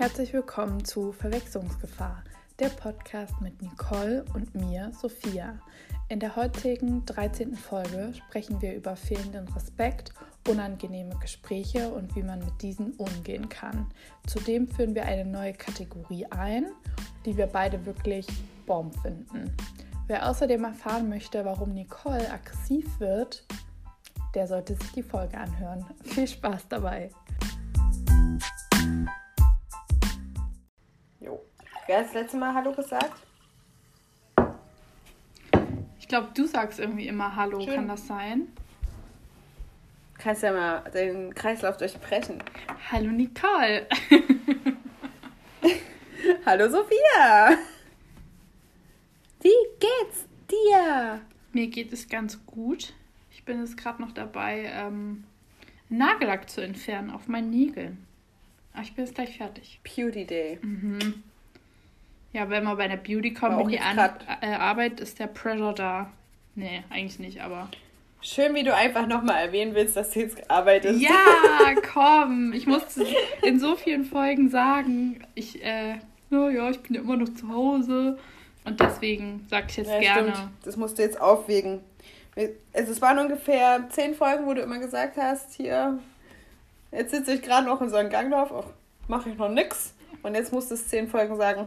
Herzlich willkommen zu Verwechslungsgefahr, der Podcast mit Nicole und mir, Sophia. In der heutigen 13. Folge sprechen wir über fehlenden Respekt, unangenehme Gespräche und wie man mit diesen umgehen kann. Zudem führen wir eine neue Kategorie ein, die wir beide wirklich bomb finden. Wer außerdem erfahren möchte, warum Nicole aggressiv wird, der sollte sich die Folge anhören. Viel Spaß dabei! Wer hat das letzte Mal Hallo gesagt? Ich glaube, du sagst irgendwie immer Hallo, Schön. kann das sein? Kannst ja mal den Kreislauf durchbrechen. Hallo Nicole! Hallo Sophia! Wie geht's dir? Mir geht es ganz gut. Ich bin jetzt gerade noch dabei, ähm, Nagellack zu entfernen auf meinen Nägeln. Aber ich bin jetzt gleich fertig. Beauty Day. Mhm. Ja, wenn man bei einer Beauty Company äh, arbeitet, ist der Pressure da. Nee, eigentlich nicht, aber. Schön, wie du einfach nochmal erwähnen willst, dass du jetzt arbeitest. Ja, komm! Ich musste in so vielen Folgen sagen, ich, äh, ja, ja, ich bin ja immer noch zu Hause. Und deswegen sag ich jetzt Ja, gerne. stimmt. Das musst du jetzt aufwägen. Also, es waren ungefähr zehn Folgen, wo du immer gesagt hast, hier, jetzt sitze ich gerade noch in so einem Ganglauf, ach, mache ich noch nix. Und jetzt musst du es zehn Folgen sagen,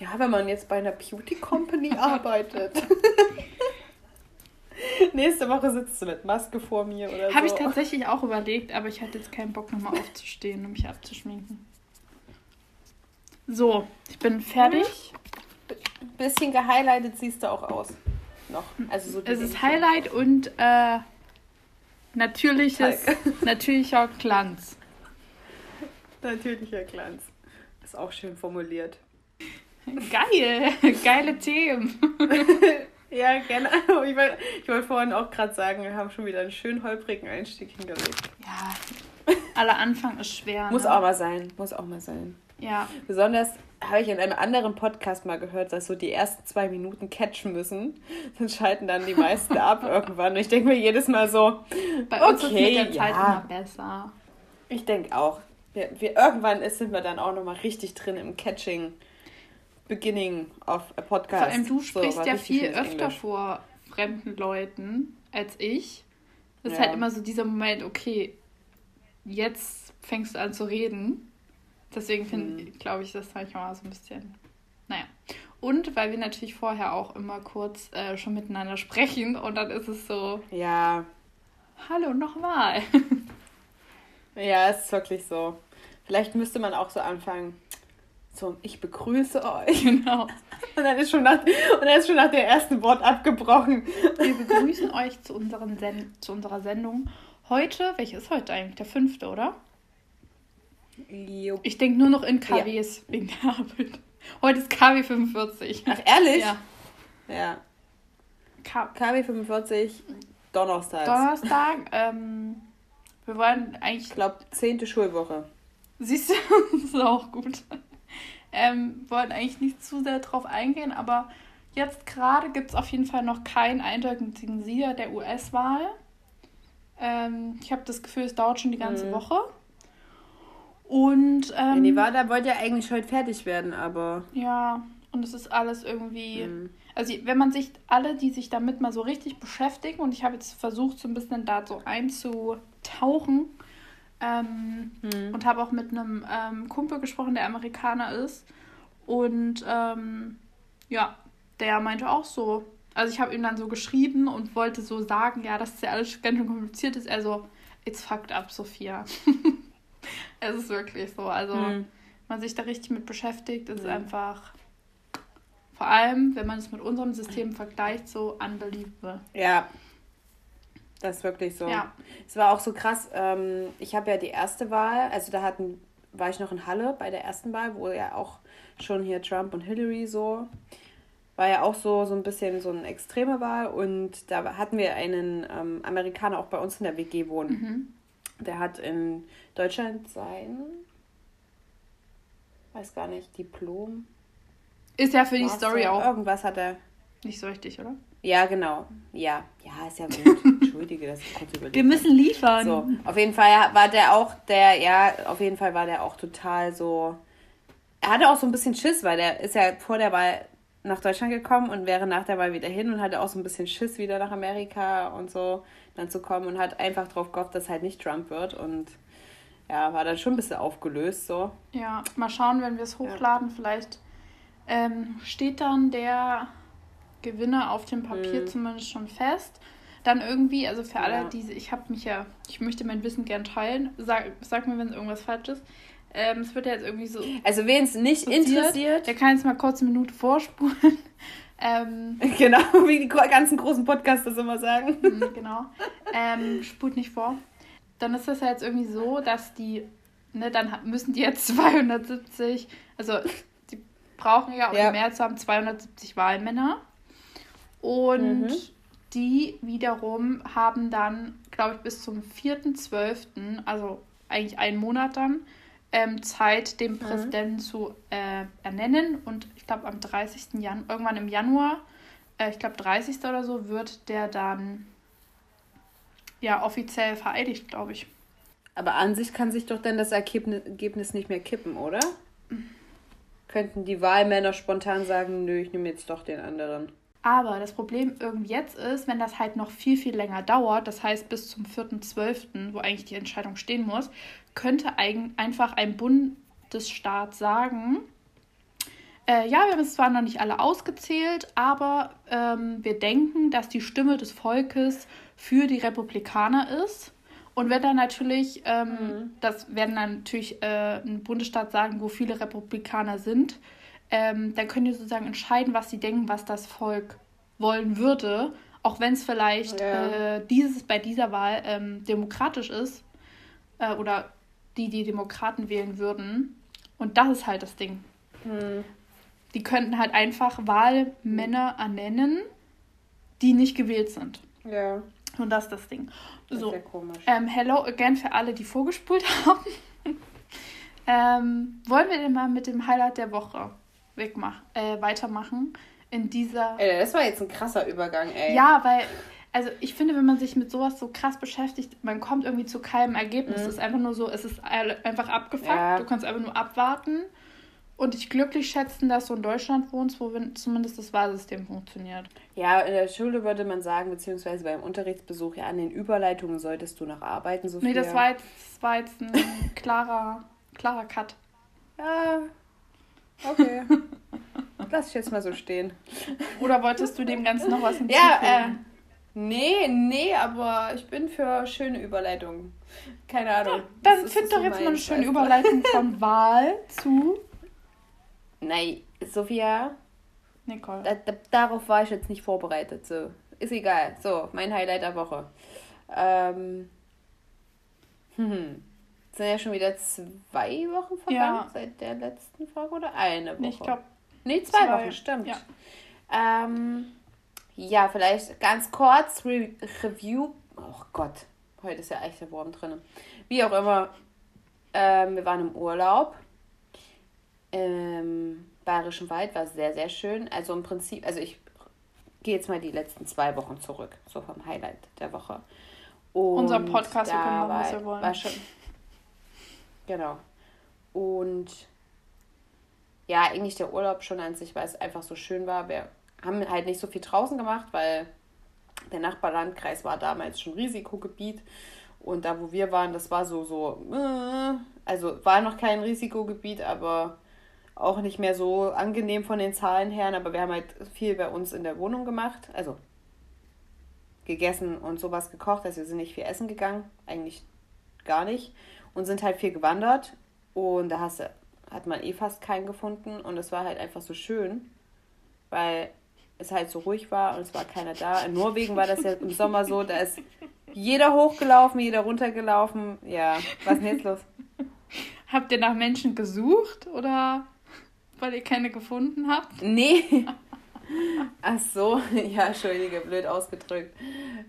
ja, wenn man jetzt bei einer Beauty Company arbeitet. Nächste Woche sitzt du mit Maske vor mir oder Habe so. ich tatsächlich auch überlegt, aber ich hatte jetzt keinen Bock, nochmal aufzustehen und mich abzuschminken. So, ich bin fertig. Bisschen gehighlightet siehst du auch aus. Noch. Also so Es ist. Highlight und äh, natürliches, natürlicher Glanz. Natürlicher Glanz. Ist auch schön formuliert. Geil, geile Themen. Ja, gerne. Ich wollte ich wollte vorhin auch gerade sagen, wir haben schon wieder einen schön holprigen Einstieg hingelegt. Ja, aller Anfang ist schwer. Muss ne? auch mal sein. Muss auch mal sein. Ja, Besonders habe ich in einem anderen Podcast mal gehört, dass so die ersten zwei Minuten catchen müssen. Dann schalten dann die meisten ab irgendwann. Und ich denke mir jedes Mal so, bei uns ist Okay, mit der Zeit ja. immer besser. ich denke auch. Wir, wir, irgendwann ist, sind wir dann auch nochmal richtig drin im Catching. Beginning of a Podcast. Vor allem du So, sprichst aber ja viel öfter Englisch. vor fremden Leuten als ich. Das ist Ja. halt immer so dieser Moment, okay, jetzt fängst du an zu reden. Deswegen finde Mhm. glaube ich, das manchmal so ein bisschen. Naja. Und weil wir natürlich vorher auch immer kurz äh, schon miteinander sprechen und dann ist es so, Ja, hallo nochmal. Ja, es ist wirklich so. Vielleicht müsste man auch so anfangen. So, ich begrüße euch. genau. Und dann ist schon nach, und dann ist schon nach dem ersten Wort abgebrochen. Wir begrüßen euch zu, unseren Sen zu unserer Sendung. Heute, welche ist heute eigentlich? Der fünfte, oder? Jo. Ich denke nur noch in KWs wegen der Arbeit. Heute ist KW 45. Ach, ehrlich? Ja. Ja. K KW 45, Donnerstag. Donnerstag. Ähm, wir wollen eigentlich. Ich glaube, 10. Schulwoche. Siehst du, das ist auch gut. Ähm, wollen eigentlich nicht zu sehr drauf eingehen, aber jetzt gerade gibt es auf jeden Fall noch keinen eindeutigen Sieger der US-Wahl. Ähm, ich habe das Gefühl, es dauert schon die ganze Mhm. Woche. Und Ja, ähm, Nevada wollte ja eigentlich heute fertig werden, aber. ja, und es ist alles irgendwie. Mhm. Also wenn man sich alle, die sich damit mal so richtig beschäftigen, und ich habe jetzt versucht, so ein bisschen da so einzutauchen, ähm, Mhm. und habe auch mit einem ähm, Kumpel gesprochen, der Amerikaner ist. Und ähm, ja, der meinte auch so, also ich habe ihm dann so geschrieben und wollte so sagen, ja, dass ja alles ganz schön kompliziert ist. Er so, it's fucked up, Sophia. es ist wirklich so. Also, Mhm. wenn man sich da richtig mit beschäftigt, ist es Mhm. einfach, vor allem, wenn man es mit unserem System vergleicht, so unbelievable. Ja. Das ist wirklich so. Ja. Es war auch so krass. Ähm, ich habe ja die erste Wahl, also da hatten, war ich noch in Halle bei der ersten Wahl, wo ja auch schon hier Trump und Hillary so, war ja auch so, so ein bisschen so eine extreme Wahl und da hatten wir einen ähm, Amerikaner auch bei uns in der WG wohnen. Mhm. Der hat in Deutschland sein, weiß gar nicht, Diplom. Ist ja für die Story auch Irgendwas hat er. nicht so richtig, oder? Ja, genau. Ja, ja, ist ja gut. Entschuldige, das ist kurz überlegt. Wir müssen liefern. So, auf jeden Fall war der auch, der, ja, auf jeden Fall war der auch total so er hatte auch so ein bisschen Schiss, weil der ist ja vor der Wahl nach Deutschland gekommen und wäre nach der Wahl wieder hin und hatte auch so ein bisschen Schiss, wieder nach Amerika und so dann zu kommen und hat einfach drauf gehofft, dass halt nicht Trump wird und ja, war dann schon ein bisschen aufgelöst so. Ja, mal schauen, wenn wir es hochladen, ja. vielleicht ähm, steht dann der Gewinner auf dem Papier mhm. zumindest schon fest. Dann irgendwie, also für alle, ja. diese, ich habe mich ja, ich möchte mein Wissen gern teilen. Sag, sag mir, wenn es irgendwas falsch ist. Ähm, es wird ja jetzt irgendwie so. Also wen es nicht interessiert. Der kann jetzt mal kurz eine Minute vorspulen. ähm, genau, wie die ganzen großen Podcasts das immer sagen. Mhm, genau. Ähm, spult nicht vor. Dann ist das ja jetzt irgendwie so, dass die, ne, dann müssen die jetzt 270, also die brauchen ja, um ja. mehr zu haben, 270 Wahlmänner. Und mhm. die wiederum haben dann, glaube ich, bis zum 4.12., also eigentlich einen Monat dann, ähm, Zeit, den mhm. Präsidenten zu äh, ernennen. Und ich glaube, am 30. Januar, irgendwann im Januar, äh, ich glaube 30. oder so, wird der dann ja offiziell vereidigt, glaube ich. Aber an sich kann sich doch dann das Ergebnis nicht mehr kippen, oder? Mhm. Könnten die Wahlmänner spontan sagen, nö, ich nehme jetzt doch den anderen. Aber das Problem irgendwie jetzt ist, wenn das halt noch viel, viel länger dauert, das heißt bis zum 4.12., wo eigentlich die Entscheidung stehen muss, könnte ein, einfach ein Bundesstaat sagen, äh, ja, wir haben es zwar noch nicht alle ausgezählt, aber ähm, wir denken, dass die Stimme des Volkes für die Republikaner ist. Und wenn dann natürlich, ähm, mhm. das werden dann natürlich äh, ein Bundesstaat sagen, wo viele Republikaner sind, ähm, dann können die sozusagen entscheiden, was sie denken, was das Volk wollen würde, auch wenn es vielleicht ja. äh, dieses bei dieser Wahl ähm, demokratisch ist äh, oder die die Demokraten wählen würden. Und das ist halt das Ding. Hm. Die könnten halt einfach Wahlmänner ernennen, die nicht gewählt sind. Ja. Und das ist das Ding. Das so. Ähm, hello again für alle, die vorgespult haben. ähm, wollen wir denn mal mit dem Highlight der Woche wegmach, äh, weitermachen in dieser. Ey, das war jetzt ein krasser Übergang, ey. Ja, weil, also ich finde, wenn man sich mit sowas so krass beschäftigt, man kommt irgendwie zu keinem Ergebnis. Mhm. Es ist einfach nur so, es ist einfach abgefuckt. Ja. Du kannst einfach nur abwarten und dich glücklich schätzen, dass du in Deutschland wohnst, wo zumindest das Wahlsystem funktioniert. Ja, in der Schule würde man sagen, beziehungsweise beim Unterrichtsbesuch, ja, an den Überleitungen solltest du noch arbeiten. Sophia. Nee, das war jetzt, das war jetzt ein klarer, klarer Cut. Ja, Okay. Lass ich jetzt mal so stehen. Oder wolltest du dem Ganzen noch was hinzufügen? Ja, äh, nee, nee, aber ich bin für schöne Überleitungen. Keine Ahnung. Ja, dann find doch jetzt mal eine schöne Überleitung von Wahl zu. Nein, Sophia. Nicole. Da, da, darauf war ich jetzt nicht vorbereitet. So. Ist egal. So, mein Highlight der Woche. Ähm. Hm sind ja schon wieder zwei Wochen vergangen ja. seit der letzten Folge oder eine Woche? Ich glaube. Nee, zwei, zwei, Wochen, stimmt. Ja. Ähm, ja, vielleicht ganz kurz Re Review. Oh Gott, heute ist ja echt der Wurm drin. Wie auch immer, ähm, wir waren im Urlaub. Im Bayerischen Wald war sehr, sehr schön. Also im Prinzip, also ich gehe jetzt mal die letzten zwei Wochen zurück, so vom Highlight der Woche. Und Unser Podcast, wir können machen, was wir wollen. War schon, Genau. Und ja, eigentlich der Urlaub schon an sich, weil es einfach so schön war. Wir haben halt nicht so viel draußen gemacht, weil der Nachbarlandkreis war damals schon Risikogebiet. Und da, wo wir waren, das war so, so, äh, also war noch kein Risikogebiet, aber auch nicht mehr so angenehm von den Zahlen her. Aber wir haben halt viel bei uns in der Wohnung gemacht. Also gegessen und sowas gekocht. Also wir sind nicht viel essen gegangen. Eigentlich gar nicht und sind halt viel gewandert und da hast, hat man eh fast keinen gefunden und es war halt einfach so schön, weil es halt so ruhig war und es war keiner da. In Norwegen war das ja im Sommer so, da ist jeder hochgelaufen, jeder runtergelaufen. Ja, was ist denn jetzt los? Habt ihr nach Menschen gesucht oder weil ihr keine gefunden habt? Nee. Ach so, ja, entschuldige, blöd ausgedrückt.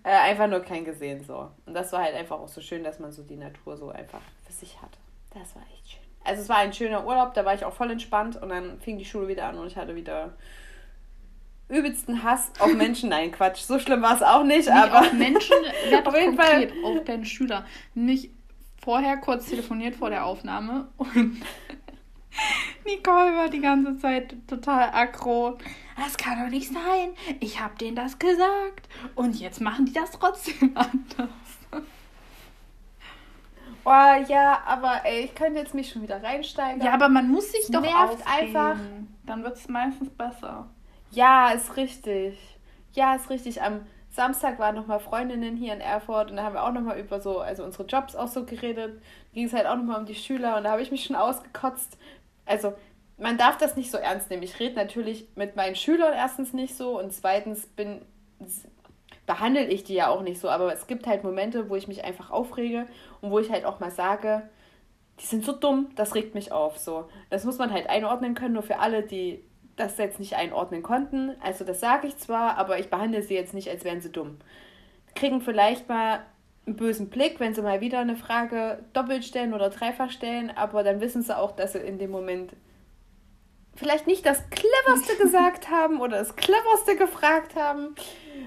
Äh, einfach nur kein gesehen so. Und das war halt einfach auch so schön, dass man so die Natur so einfach für sich hatte. Das war echt schön. Also es war ein schöner Urlaub, da war ich auch voll entspannt und dann fing die Schule wieder an und ich hatte wieder übelsten Hass auf Menschen. Nein, Quatsch, so schlimm war es auch nicht, nicht aber. Auf Menschen, werd auf jeden Fall. auf deinen Schüler. Nicht vorher kurz telefoniert vor der Aufnahme und Nicole war die ganze Zeit total aggro. Das kann doch nicht sein. Ich habe denen das gesagt. Und jetzt machen die das trotzdem anders. Oh ja, aber ey, ich könnte jetzt mich schon wieder reinsteigen. Ja, aber man muss sich Es doch nervt aufregen. einfach. Dann wird es meistens besser. Ja, ist richtig. Ja, ist richtig. Am Samstag waren nochmal Freundinnen hier in Erfurt und da haben wir auch nochmal über so, also unsere Jobs auch so geredet. Ging es halt auch nochmal um die Schüler und da habe ich mich schon ausgekotzt. Also, man darf das nicht so ernst nehmen. Ich rede natürlich mit meinen Schülern erstens nicht so und zweitens bin behandle ich die ja auch nicht so, aber es gibt halt Momente, wo ich mich einfach aufrege und wo ich halt auch mal sage, die sind so dumm, das regt mich auf. So, das muss man halt einordnen können, nur für alle, die das jetzt nicht einordnen konnten. Also das sage ich zwar, aber ich behandle sie jetzt nicht, als wären sie dumm. Kriegen vielleicht mal einen bösen Blick, wenn sie mal wieder eine Frage doppelt stellen oder dreifach stellen, aber dann wissen sie auch, dass sie in dem Moment vielleicht nicht das cleverste gesagt haben oder das cleverste gefragt haben.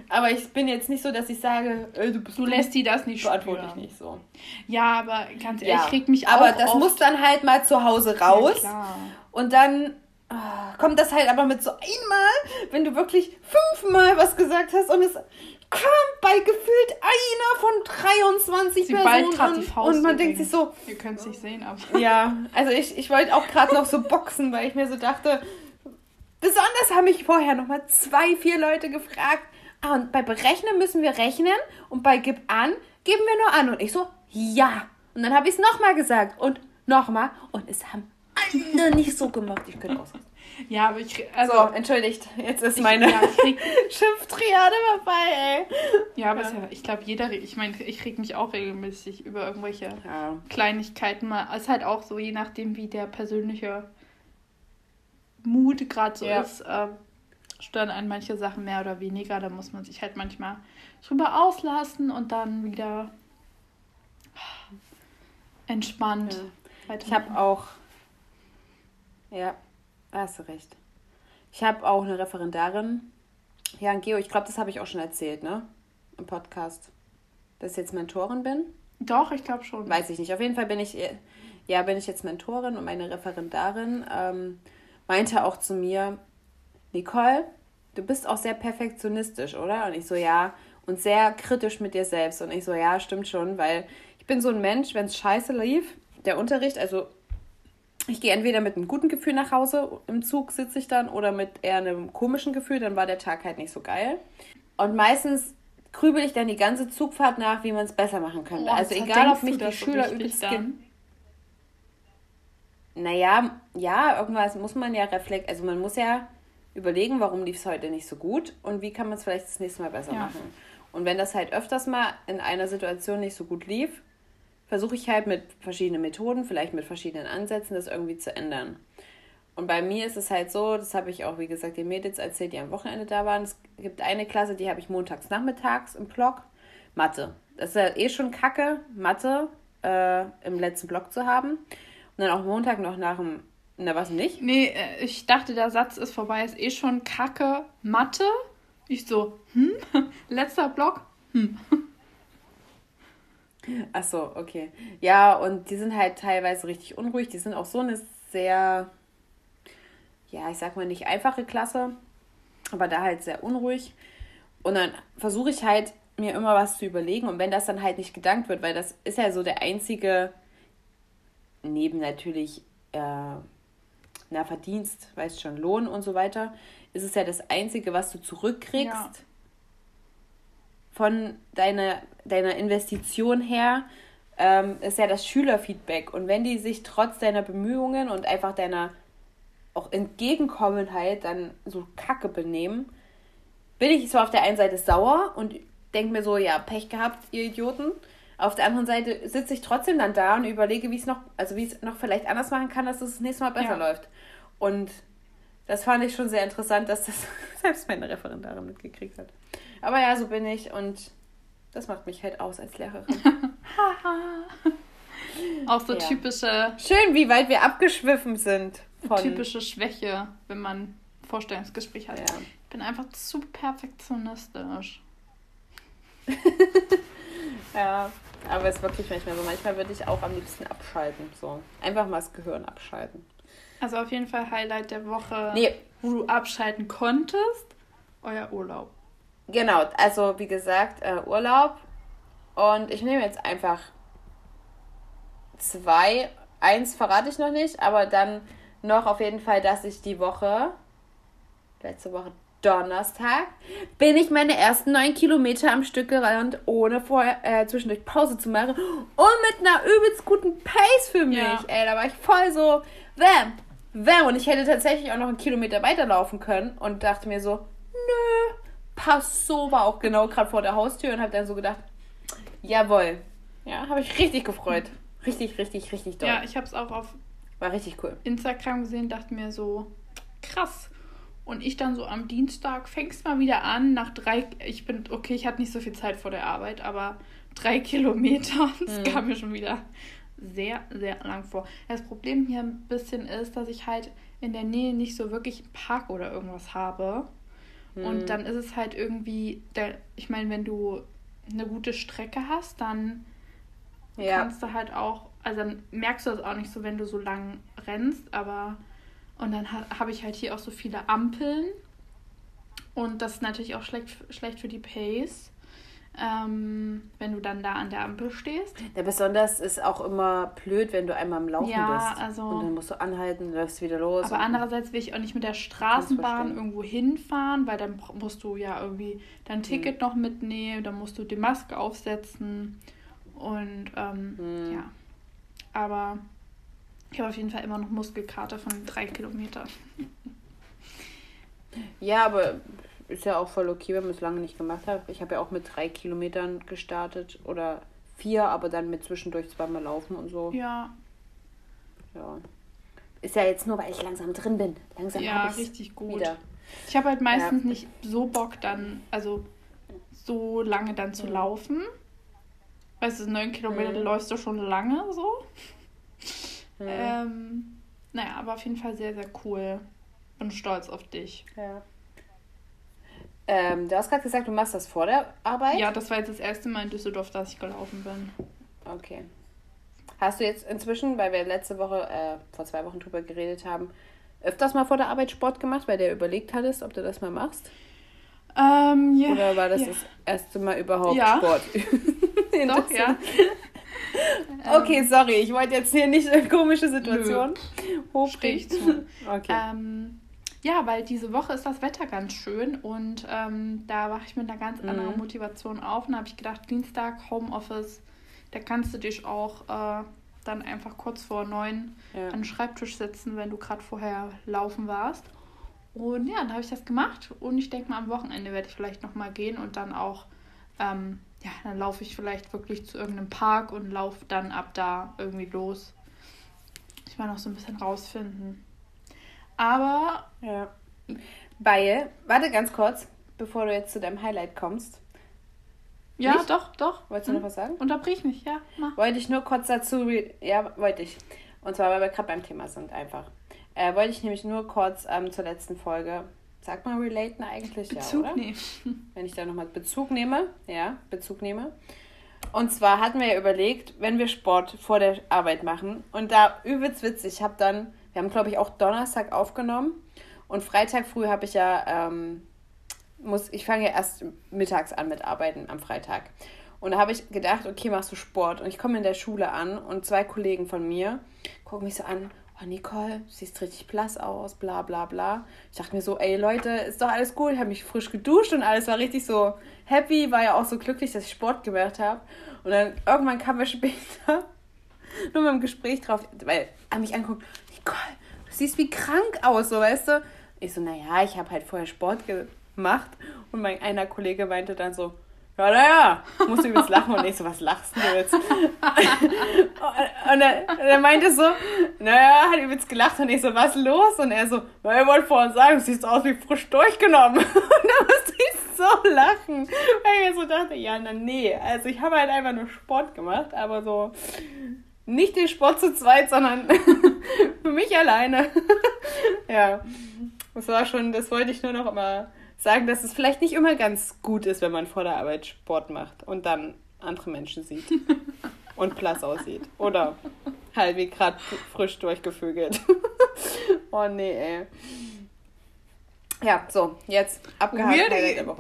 Aber ich bin jetzt nicht so, dass ich sage, äh, du bist Du lässt die das nicht beantworte ich spüren. nicht so. Ja, aber ganz ehrlich, Ja, ich reg mich aber auch das oft. muss dann halt mal zu Hause raus. Ja. Und dann ah, kommt das halt aber mit so einmal, wenn du wirklich fünfmal was gesagt hast und es kommt bei gefühlt einer von 23 Sie Personen die Faust und man übrigens. denkt sich so, Ihr könnt es nicht sehen, aber. ja, also ich, ich wollte auch gerade noch so boxen, weil ich mir so dachte, besonders haben mich vorher nochmal zwei, vier Leute gefragt, ah, und bei Berechnen müssen wir rechnen und bei Gib an geben wir nur an. Und ich so, ja. Und dann habe ich es nochmal gesagt und nochmal und es haben alle nicht so gemacht. Ich könnte ausrasten. Ja, aber ich. Also, So, entschuldigt, jetzt ist meine ja, Schimpftriade vorbei, ey. ja, aber ist ja, ich glaube, jeder. Ich meine, ich reg mich auch regelmäßig über irgendwelche Ja. Kleinigkeiten mal. Es ist halt auch so, je nachdem, wie der persönliche Mut gerade so Ja. ist, ähm, stören einen manche Sachen mehr oder weniger. Da muss man sich halt manchmal drüber auslassen und dann wieder entspannt. Ja. Ich habe auch. Ja, hast du recht. Ich habe auch eine Referendarin. Ja, in Geo, ich glaube, das habe ich auch schon erzählt, ne? Im Podcast. Dass ich jetzt Mentorin bin. Doch, ich glaube schon. Weiß ich nicht. Auf jeden Fall bin ich, ja, bin ich jetzt Mentorin und meine Referendarin ähm, meinte auch zu mir, Nicole, du bist auch sehr perfektionistisch, oder? Und ich so, ja. Und sehr kritisch mit dir selbst. Und ich so, ja, stimmt schon, weil ich bin so ein Mensch, wenn es scheiße lief, der Unterricht, also ich gehe entweder mit einem guten Gefühl nach Hause, im Zug sitze ich dann, oder mit eher einem komischen Gefühl, dann war der Tag halt nicht so geil. Und meistens grübel ich dann die ganze Zugfahrt nach, wie man es besser machen könnte. Oh, also egal, ob mich die so Schüler übelst ge- Naja, ja, irgendwas muss man ja reflekt, also man muss ja überlegen, warum lief es heute nicht so gut und wie kann man es vielleicht das nächste Mal besser Ja. machen. Und wenn das halt öfters mal in einer Situation nicht so gut lief, versuche ich halt mit verschiedenen Methoden, vielleicht mit verschiedenen Ansätzen, das irgendwie zu ändern. Und bei mir ist es halt so, das habe ich auch, wie gesagt, den Mädels erzählt, die am Wochenende da waren. Es gibt eine Klasse, die habe ich montags nachmittags im Block. Mathe. Das ist ja eh schon kacke, Mathe äh, im letzten Block zu haben. Und dann auch Montag noch nach dem, na was nicht? Nee, äh, ich dachte, der Satz ist vorbei, ist eh schon Kacke, Mathe. Ich so, hm? Letzter Block? Hm. Ach so, okay. Ja, und die sind halt teilweise richtig unruhig. Die sind auch so eine sehr, ja, ich sag mal nicht einfache Klasse, aber da halt sehr unruhig. Und dann versuche ich halt, mir immer was zu überlegen. Und wenn das dann halt nicht gedankt wird, weil das ist ja so der einzige, neben natürlich, äh, na, Verdienst, weißt schon, Lohn und so weiter, ist es ja das Einzige, was du zurückkriegst Ja. Von deiner, deiner Investition her, ähm, ist ja das Schülerfeedback. Und wenn die sich trotz deiner Bemühungen und einfach deiner auch Entgegenkommenheit dann so kacke benehmen, bin ich so auf der einen Seite sauer und denke mir so, ja, Pech gehabt, ihr Idioten. Auf der anderen Seite sitze ich trotzdem dann da und überlege, wie es noch, also wie es noch vielleicht anders machen kann, dass es das nächste Mal besser Ja. läuft. Und das fand ich schon sehr interessant, dass das selbst meine Referendarin mitgekriegt hat. Aber ja, so bin ich und das macht mich halt aus als Lehrerin. Auch so Ja. typische, Schön, wie weit wir abgeschwiffen sind. Von, typische Schwäche, wenn man Vorstellungsgespräch hat. Ja. Ich bin einfach zu perfektionistisch. Ja, aber es ist wirklich manchmal so. Manchmal würde ich auch am liebsten abschalten. So. Einfach mal das Gehirn abschalten. Also auf jeden Fall Highlight der Woche, nee. wo du abschalten konntest, euer Urlaub. Genau, also wie gesagt, äh, Urlaub. Und ich nehme jetzt einfach zwei. Eins verrate ich noch nicht, aber dann noch auf jeden Fall, dass ich die Woche, letzte Woche Donnerstag, bin ich meine ersten neun Kilometer am Stück gerannt, ohne vorher äh, zwischendurch Pause zu machen und mit einer übelst guten Pace für mich. Ja. Ey, da war ich voll so, wham, wham. Und ich hätte tatsächlich auch noch einen Kilometer weiterlaufen können und dachte mir so, nö, passt so, war auch genau gerade vor der Haustür und habe dann so gedacht, jawohl. Ja, habe ich richtig gefreut. Richtig, richtig, richtig doll. Ja, ich habe es auch auf war richtig cool. Instagram gesehen, dachte mir so, krass. Und ich dann so am Dienstag fängst mal wieder an, nach drei, ich bin, okay, ich hatte nicht so viel Zeit vor der Arbeit, aber drei Kilometer, das mhm. kam mir schon wieder sehr, sehr lang vor. Das Problem hier ein bisschen ist, dass ich halt in der Nähe nicht so wirklich einen Park oder irgendwas habe. Mhm. Und dann ist es halt irgendwie, der, ich meine, wenn du eine gute Strecke hast, dann ja. kannst du halt auch, also dann merkst du das auch nicht so, wenn du so lang rennst, aber und dann ha habe ich halt hier auch so viele Ampeln und das ist natürlich auch schlecht, schlecht für die Pace. Ähm, wenn du dann da an der Ampel stehst. Ja, besonders ist auch immer blöd, wenn du einmal am Laufen ja, bist. Also, und dann musst du anhalten, läufst wieder los. Aber andererseits will ich auch nicht mit der Straßenbahn irgendwo hinfahren, weil dann musst du ja irgendwie dein hm. Ticket hm. noch mitnehmen, dann musst du die Maske aufsetzen. Und ähm, hm. ja. Aber ich habe auf jeden Fall immer noch Muskelkater von drei Kilometern. Ja, aber ist ja auch voll okay, wenn man es lange nicht gemacht hat. Ich habe ja auch mit drei Kilometern gestartet oder vier, aber dann mit zwischendurch zweimal laufen und so. Ja. Ja. Ist ja jetzt nur, weil ich langsam drin bin. Langsam ja, richtig gut. Wieder. Ich habe halt meistens ja. nicht so Bock dann, also so lange dann zu mhm. laufen. Weißt du, neun Kilometer mhm. läufst du schon lange so. Mhm. Ähm, naja, aber auf jeden Fall sehr, sehr cool. Bin stolz auf dich. Ja. Ähm, du hast gerade gesagt, du machst das vor der Arbeit? Ja, das war jetzt das erste Mal in Düsseldorf, dass ich gelaufen bin. Okay. Hast du jetzt inzwischen, weil wir letzte Woche, äh, vor zwei Wochen drüber geredet haben, öfters mal vor der Arbeit Sport gemacht, weil du überlegt hattest, ob du das mal machst? Ähm, ja. Oder war das ja. das erste Mal überhaupt ja. Sport? Doch, ja. okay, sorry, ich wollte jetzt hier nicht eine komische Situation hochbringen. Okay. Ähm, ja, weil diese Woche ist das Wetter ganz schön und ähm, da wache ich mit einer ganz anderen mhm. Motivation auf. Und da habe ich gedacht, Dienstag, Homeoffice, da kannst du dich auch äh, dann einfach kurz vor neun ja. an den Schreibtisch setzen, wenn du gerade vorher laufen warst. Und ja, dann habe ich das gemacht und ich denke mal, am Wochenende werde ich vielleicht nochmal gehen und dann auch, ähm, ja, dann laufe ich vielleicht wirklich zu irgendeinem Park und laufe dann ab da irgendwie los. Ich will noch so ein bisschen rausfinden. Aber. Ja. Weil, warte ganz kurz, bevor du jetzt zu deinem Highlight kommst. Ja, Nicht? doch, doch. Wolltest du hm. noch was sagen? Unterbrich mich, ja. Mach. Wollte ich nur kurz dazu. Ja, wollte ich. Und zwar, weil wir gerade beim Thema sind, einfach. Äh, wollte ich nämlich nur kurz ähm, zur letzten Folge. Sagt man relaten eigentlich? Bezug ja, oder? nehmen. Wenn ich da nochmal Bezug nehme. Ja, Bezug nehme. Und zwar hatten wir ja überlegt, wenn wir Sport vor der Arbeit machen. Und da übelst witzig. Ich habe dann wir haben, glaube ich, auch Donnerstag aufgenommen. Und Freitag früh habe ich ja, ähm, muss, ich fange ja erst mittags an mit Arbeiten am Freitag. Und da habe ich gedacht, okay, machst du Sport. Und ich komme in der Schule an und zwei Kollegen von mir gucken mich so an, oh Nicole, du siehst richtig blass aus, bla bla bla. Ich dachte mir so, ey Leute, ist doch alles cool. Ich habe mich frisch geduscht und alles war richtig so happy, war ja auch so glücklich, dass ich Sport gemacht habe. Und dann irgendwann kam er später nur mit dem Gespräch drauf, weil er mich anguckt, Nicole, du siehst wie krank aus, so weißt du. Ich so, naja, ich habe halt vorher Sport gemacht. Und mein einer Kollege meinte dann so, ja, naja, musst du übelst lachen. Und ich so, was lachst du jetzt? und er, meinte so, naja, hat übelst gelacht. Und ich so, was los? Und er so, na, ich wollte vorhin sagen, du siehst aus wie frisch durchgenommen. und da musste ich so lachen. Weil ich so dachte, ja, na nee. Also ich habe halt einfach nur Sport gemacht, aber so nicht den Sport zu zweit, sondern für mich alleine. ja, das war schon, das wollte ich nur noch immer sagen, dass es vielleicht nicht immer ganz gut ist, wenn man vor der Arbeit Sport macht und dann andere Menschen sieht und blass aussieht. Oder halt wie gerade frisch durchgevögelt. Oh nee, ey. Ja, so, jetzt abgehakt.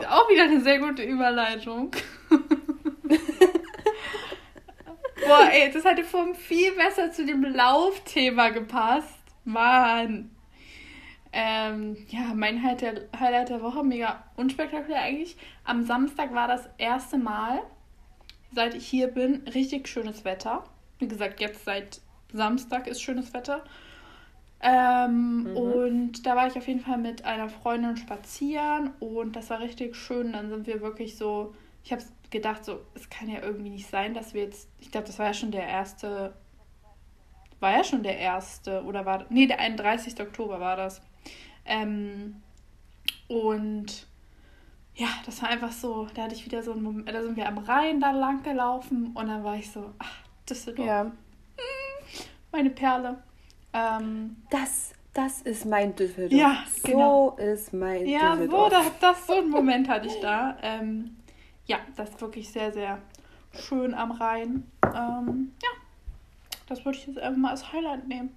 Auch wieder eine sehr gute Überleitung. Boah, ey, das hätte vorhin viel besser zu dem Laufthema gepasst. Mann. Ähm, ja, mein Highlight der Woche, mega unspektakulär eigentlich. Am Samstag war das erste Mal, seit ich hier bin, richtig schönes Wetter. Wie gesagt, jetzt seit Samstag ist schönes Wetter. Ähm, mhm. Und da war ich auf jeden Fall mit einer Freundin spazieren und das war richtig schön. Dann sind wir wirklich so, ich habe gedacht, so, es kann ja irgendwie nicht sein, dass wir jetzt, ich glaube, das war ja schon der erste, war ja schon der erste, oder war, nee, der 31. Oktober war das. Ähm, und ja, das war einfach so, da hatte ich wieder so einen Moment, da sind wir am Rhein da lang gelaufen und dann war ich so, ach, Düsseldorf. Ja. Meine Perle. Ähm, das, das ist mein Düsseldorf. Ja, so genau. ist mein ja, Düsseldorf. Ja, so, das, das, so einen Moment hatte ich da. Ähm, ja, das ist wirklich sehr, sehr schön am Rhein. Ähm, ja, das würde ich jetzt einfach mal als Highlight nehmen.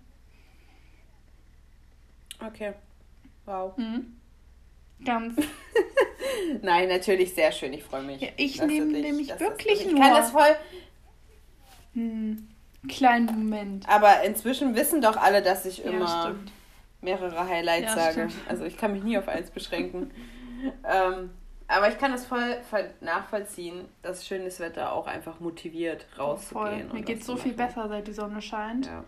Okay. Wow. Mhm. Ganz. Nein, natürlich sehr schön. Ich freue mich. Ja, ich nehme nämlich wirklich ist, nur. Ich kann das voll. Hm, kleinen Moment. Aber inzwischen wissen doch alle, dass ich ja, immer stimmt. mehrere Highlights ja, sage. Stimmt. Also ich kann mich nie auf eins beschränken. ähm, aber ich kann es voll, voll, nachvollziehen, dass schönes Wetter auch einfach motiviert, rauszugehen. Oh, Mir geht es so viel besser, seit die Sonne scheint. Ja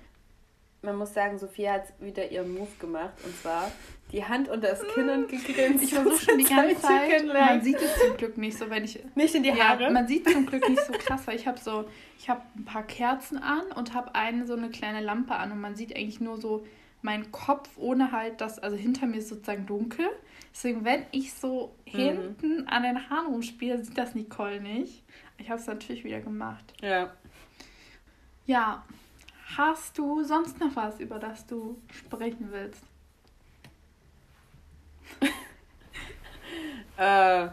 man muss sagen, Sophia hat wieder ihren Move gemacht und zwar die Hand unter das Kinn und gegrinst. Ich versuche schon die ganze Zeit. Man sieht es zum Glück nicht so, wenn ich. Nicht in die Haare? Ja, man sieht zum Glück nicht so krass, weil ich habe so, ich habe ein paar Kerzen an und habe eine so eine kleine Lampe an und man sieht eigentlich nur so meinen Kopf, ohne halt das, also hinter mir ist sozusagen dunkel. Deswegen, wenn ich so mhm. hinten an den Haaren rumspiele, sieht das Nicole nicht. Ich habe es natürlich wieder gemacht. Ja. Ja, Hast du sonst noch was, über das du sprechen willst? äh,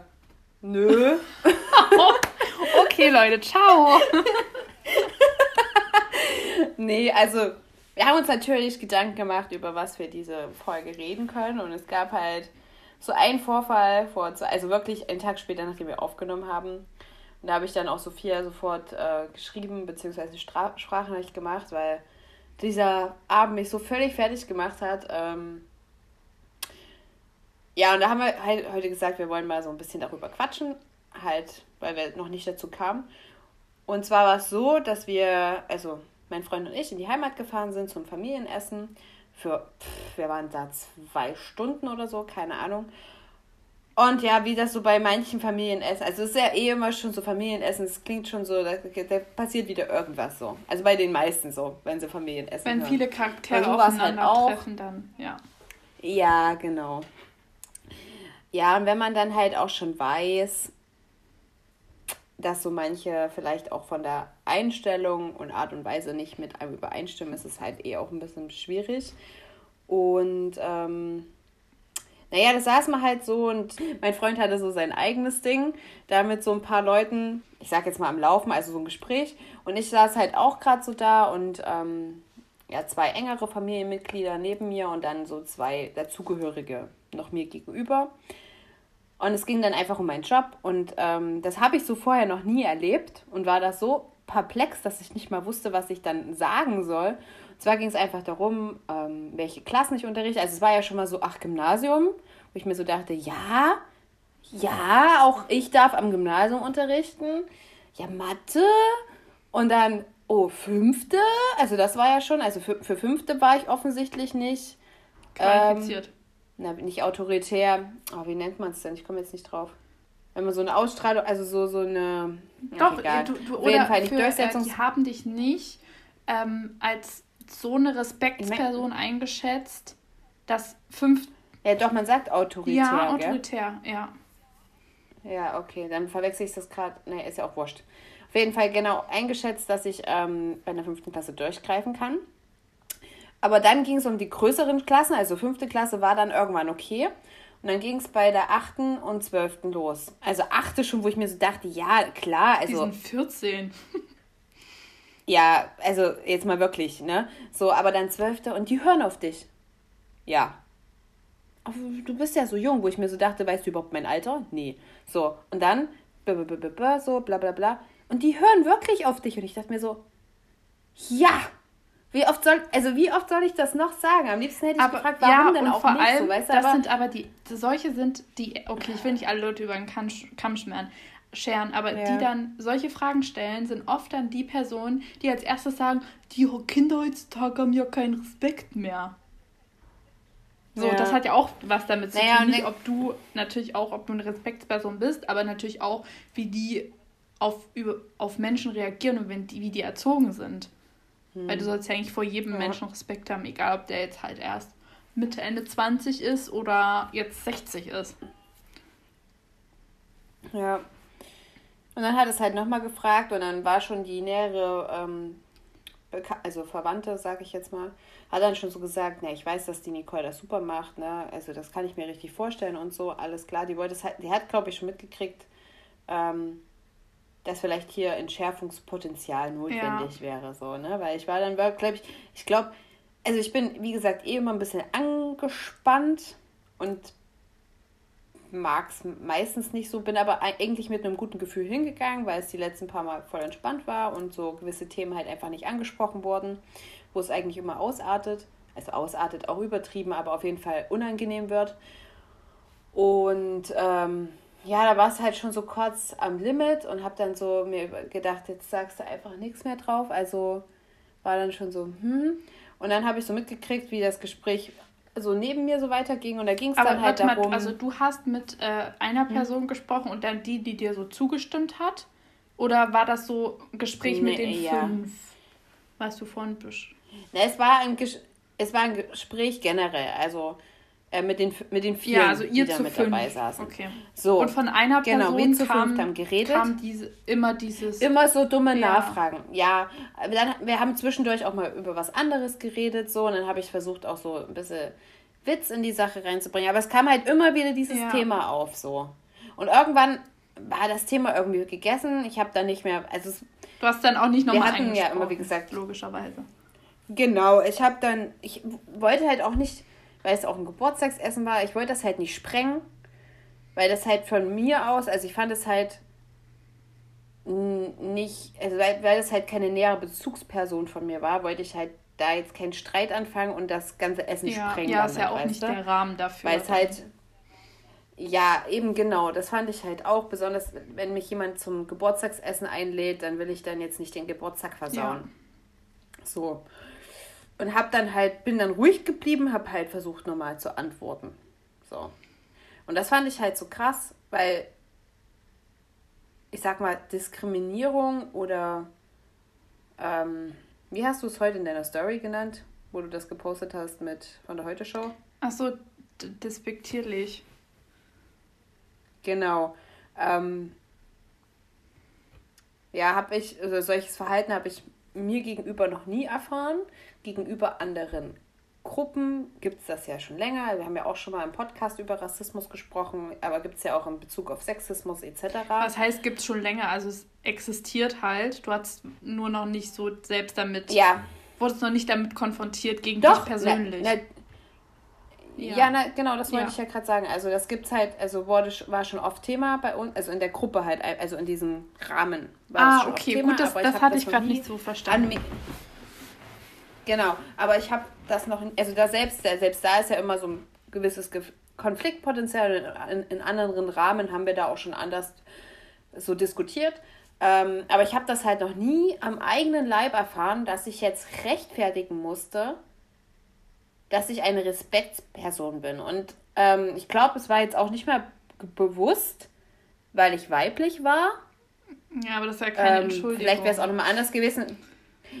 nö. okay, Leute, ciao. nee, also wir haben uns natürlich Gedanken gemacht, über was wir diese Folge reden können. Und es gab halt so einen Vorfall, vor, also wirklich einen Tag später, nachdem wir aufgenommen haben, und da habe ich dann auch Sophia sofort äh, geschrieben, beziehungsweise Stra Sprachnachricht gemacht, weil dieser Abend mich so völlig fertig gemacht hat. Ähm ja, und da haben wir halt heute gesagt, wir wollen mal so ein bisschen darüber quatschen, halt, weil wir noch nicht dazu kamen. Und zwar war es so, dass wir, also mein Freund und ich, in die Heimat gefahren sind zum Familienessen. Für, pff, wir waren da zwei Stunden oder so, keine Ahnung. Und ja, wie das so bei manchen Familienessen, also es ist ja eh immer schon so Familienessen, es klingt schon so, da, da passiert wieder irgendwas so. Also bei den meisten so, wenn sie Familienessen Wenn hören. viele Charaktere also aufeinander halt auch. treffen, dann, ja. Ja, genau. Ja, und wenn man dann halt auch schon weiß, dass so manche vielleicht auch von der Einstellung und Art und Weise nicht mit einem übereinstimmen, ist es halt eh auch ein bisschen schwierig. Und ähm, naja, das saß man halt so und mein Freund hatte so sein eigenes Ding, da mit so ein paar Leuten, ich sag jetzt mal am Laufen, also so ein Gespräch. Und ich saß halt auch gerade so da und ähm, ja, zwei engere Familienmitglieder neben mir und dann so zwei dazugehörige noch mir gegenüber. Und es ging dann einfach um meinen Job und ähm, das habe ich so vorher noch nie erlebt und war das so perplex, dass ich nicht mal wusste, was ich dann sagen soll. Und zwar ging es einfach darum, ähm, welche Klassen ich unterrichte. Also es war ja schon mal so, ach, Gymnasium, wo ich mir so dachte, ja, ja, auch ich darf am Gymnasium unterrichten. Ja, Mathe. Und dann, oh, fünfte. Also das war ja schon, also für, für fünfte war ich offensichtlich nicht. Qualifiziert. Ähm, na, nicht autoritär. Oh, wie nennt man es denn? Ich komme jetzt nicht drauf wenn man so eine Ausstrahlung, also so, so eine. Doch, ja, du, du, oder Fall nicht für, Durchsetzungs äh, die haben dich nicht ähm, als so eine Respektsperson eingeschätzt, dass fünf. Ja, doch, man sagt autoritär. Ja, autoritär, gell? ja. Ja, okay, dann verwechsel ich das gerade. Ne, ist ja auch wurscht. Auf jeden Fall genau eingeschätzt, dass ich ähm, bei der fünften Klasse durchgreifen kann. Aber dann ging es um die größeren Klassen, also fünfte Klasse war dann irgendwann okay. Und dann ging es bei der 8. und 12. los. Also 8. schon, wo ich mir so dachte, ja, klar. Also, Die sind 14. ja, also jetzt mal wirklich, ne? So, aber dann 12. und die hören auf dich. ja. Aber du bist ja so jung, wo ich mir so dachte, weißt du überhaupt mein Alter? Nee. So, und dann, so, bla bla bla. Und die hören wirklich auf dich. Und ich dachte mir so, ja, wie oft soll, also wie oft soll ich das noch sagen? Am liebsten hätte ich aber, gefragt, warum ja, denn auch vor nicht allem, so, weißt du? Das aber, sind aber die, solche sind die, okay, ich will nicht alle Leute über den Kamm, Kamm scheren, scheren, aber ja. die dann solche Fragen stellen, sind oft dann die Personen, die als erstes sagen, die Kinder heutzutage haben ja keinen Respekt mehr. So, ja. das hat ja auch was damit zu naja, tun, nicht ob du natürlich auch, ob du eine Respektsperson bist, aber natürlich auch, wie die auf, über, auf Menschen reagieren und wenn die, wie die erzogen sind. Hm. Weil du sollst ja eigentlich vor jedem ja. Menschen Respekt haben, egal ob der jetzt halt erst Mitte, Ende 20 ist oder jetzt 60 ist. Ja. Und dann hat es halt nochmal gefragt und dann war schon die nähere, ähm, also Verwandte, sag ich jetzt mal, hat dann schon so gesagt, ne, ich weiß, dass die Nicole das super macht, ne, also das kann ich mir richtig vorstellen und so, alles klar. Die wollte es halt, die hat, glaube ich, schon mitgekriegt, ähm, dass vielleicht hier Entschärfungspotenzial notwendig ja. wäre, so, ne? Weil ich war dann wirklich, glaube ich, ich glaube, also ich bin, wie gesagt, eh immer ein bisschen angespannt und mag es meistens nicht so, bin aber eigentlich mit einem guten Gefühl hingegangen, weil es die letzten paar Mal voll entspannt war und so gewisse Themen halt einfach nicht angesprochen wurden, wo es eigentlich immer ausartet. Also ausartet auch übertrieben, aber auf jeden Fall unangenehm wird. Und ähm, ja, da war es halt schon so kurz am Limit und habe dann so mir gedacht, jetzt sagst du einfach nichts mehr drauf. Also war dann schon so, hm. Und dann habe ich so mitgekriegt, wie das Gespräch so neben mir so weiterging und da ging es dann halt darum. Mal, also du hast mit äh, einer hm? Person hm. gesprochen und dann die, die dir so zugestimmt hat? Oder war das so ein Gespräch nee, mit den ja. fünf, was du vorhin bist? Na, es war ein es war ein Gespräch generell. Also äh, mit, den, mit den vier, ja, also ihr die da mit fünf. dabei saßen. Okay. So, und von einer Person genau, wir kam, haben geredet. kam diese, immer dieses... Immer so dumme ja. Nachfragen. Ja, dann, wir haben zwischendurch auch mal über was anderes geredet, so, und dann habe ich versucht, auch so ein bisschen Witz in die Sache reinzubringen. Aber es kam halt immer wieder dieses ja. Thema auf, so. Und irgendwann war das Thema irgendwie gegessen. Ich habe dann nicht mehr... Also es, du hast dann auch nicht nochmal Wir hatten ja immer, wie gesagt... Logischerweise. Genau, ich habe dann... Ich wollte halt auch nicht weil es auch ein Geburtstagsessen war. Ich wollte das halt nicht sprengen, weil das halt von mir aus, also ich fand es halt nicht, also weil, weil das halt keine nähere Bezugsperson von mir war, wollte ich halt da jetzt keinen Streit anfangen und das ganze Essen ja, sprengen. Ja, ist ja auch nicht der Rahmen dafür. Weil es halt, ja, eben genau, das fand ich halt auch, besonders wenn mich jemand zum Geburtstagsessen einlädt, dann will ich dann jetzt nicht den Geburtstag versauen. Ja. So und habe dann halt, bin dann ruhig geblieben, habe halt versucht nochmal zu antworten. So. Und das fand ich halt so krass, weil ich sag mal, Diskriminierung oder ähm, wie hast du es heute in deiner Story genannt, wo du das gepostet hast mit von der Heute Show? Ach so, despektierlich. Genau. Ähm, ja, habe ich, also solches Verhalten habe ich mir gegenüber noch nie erfahren. Gegenüber anderen Gruppen gibt es das ja schon länger. Wir haben ja auch schon mal im Podcast über Rassismus gesprochen, aber gibt es ja auch in Bezug auf Sexismus etc. Was heißt, gibt es schon länger? Also es existiert halt. Du hast nur noch nicht so selbst damit. Ja. Wurdest noch nicht damit konfrontiert gegen Doch, dich persönlich. Na, na, ja, ja na, genau, das wollte ja. ich ja gerade sagen. Also das gibt es halt, also wurde, war schon oft Thema bei uns, also in der Gruppe halt, also in diesem Rahmen war ah, okay, Thema, gut, das, das hatte ich gerade nicht so verstanden. Genau, aber ich habe das noch, also da selbst, selbst da ist ja immer so ein gewisses Konfliktpotenzial. In, in anderen Rahmen haben wir da auch schon anders so diskutiert. Ähm, aber ich habe das halt noch nie am eigenen Leib erfahren, dass ich jetzt rechtfertigen musste, dass ich eine Respektsperson bin. Und ähm, ich glaube, es war jetzt auch nicht mehr bewusst, weil ich weiblich war. Ja, aber das ist ja keine ähm, Entschuldigung. Vielleicht wäre es auch nochmal anders gewesen.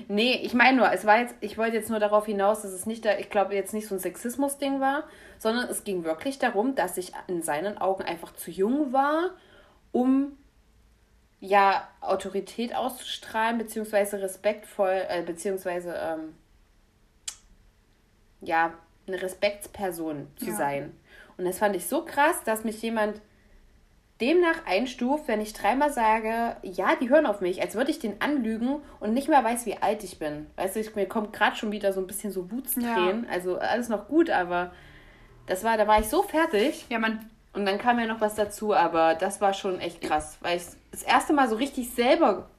Nee, ich meine nur, es war jetzt, ich wollte jetzt nur darauf hinaus, dass es nicht, da, ich glaube, jetzt nicht so ein Sexismus-Ding war, sondern es ging wirklich darum, dass ich in seinen Augen einfach zu jung war, um ja Autorität auszustrahlen, beziehungsweise respektvoll, äh, beziehungsweise ähm, ja, eine Respektsperson zu ja. sein. Und das fand ich so krass, dass mich jemand demnach einstuft, wenn ich dreimal sage, ja, die hören auf mich, als würde ich den anlügen und nicht mehr weiß, wie alt ich bin. Weißt du, ich, mir kommt gerade schon wieder so ein bisschen so Wutstränen. Ja. Also alles noch gut, aber das war, da war ich so fertig. Ja, man. Und dann kam ja noch was dazu, aber das war schon echt krass, weil ich das erste Mal so richtig selber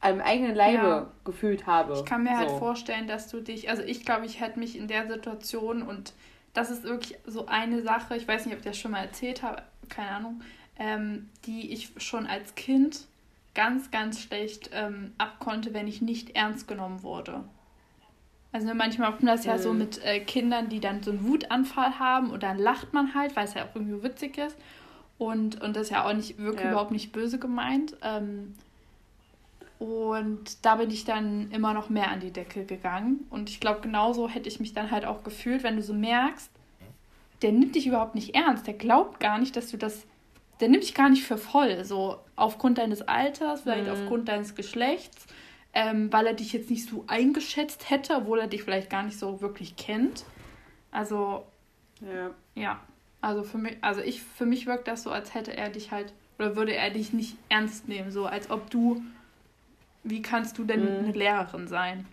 am eigenen Leibe ja. gefühlt habe. Ich kann mir halt so. halt vorstellen, dass du dich, also ich glaube, ich hätte mich in der Situation und das ist wirklich so eine Sache, ich weiß nicht, ob ich das schon mal erzählt habe, keine Ahnung, ähm, die ich schon als Kind ganz, ganz schlecht ähm, abkonnte, wenn ich nicht ernst genommen wurde. Also manchmal kommt das ja mhm. so mit äh, Kindern, die dann so einen Wutanfall haben und dann lacht man halt, weil es ja auch irgendwie witzig ist. Und, und das ist ja auch nicht wirklich ja. überhaupt nicht böse gemeint. Ähm, und da bin ich dann immer noch mehr an die Decke gegangen. Und ich glaube, genauso hätte ich mich dann halt auch gefühlt, wenn du so merkst, der nimmt dich überhaupt nicht ernst. Der glaubt gar nicht, dass du das. Der nimmt dich gar nicht für voll. So aufgrund deines Alters, vielleicht mhm. aufgrund deines Geschlechts, ähm, weil er dich jetzt nicht so eingeschätzt hätte, obwohl er dich vielleicht gar nicht so wirklich kennt. Also. Ja. Ja. Also für mich, also ich, für mich wirkt das so, als hätte er dich halt, oder würde er dich nicht ernst nehmen, so als ob du wie kannst du denn mhm. eine Lehrerin sein?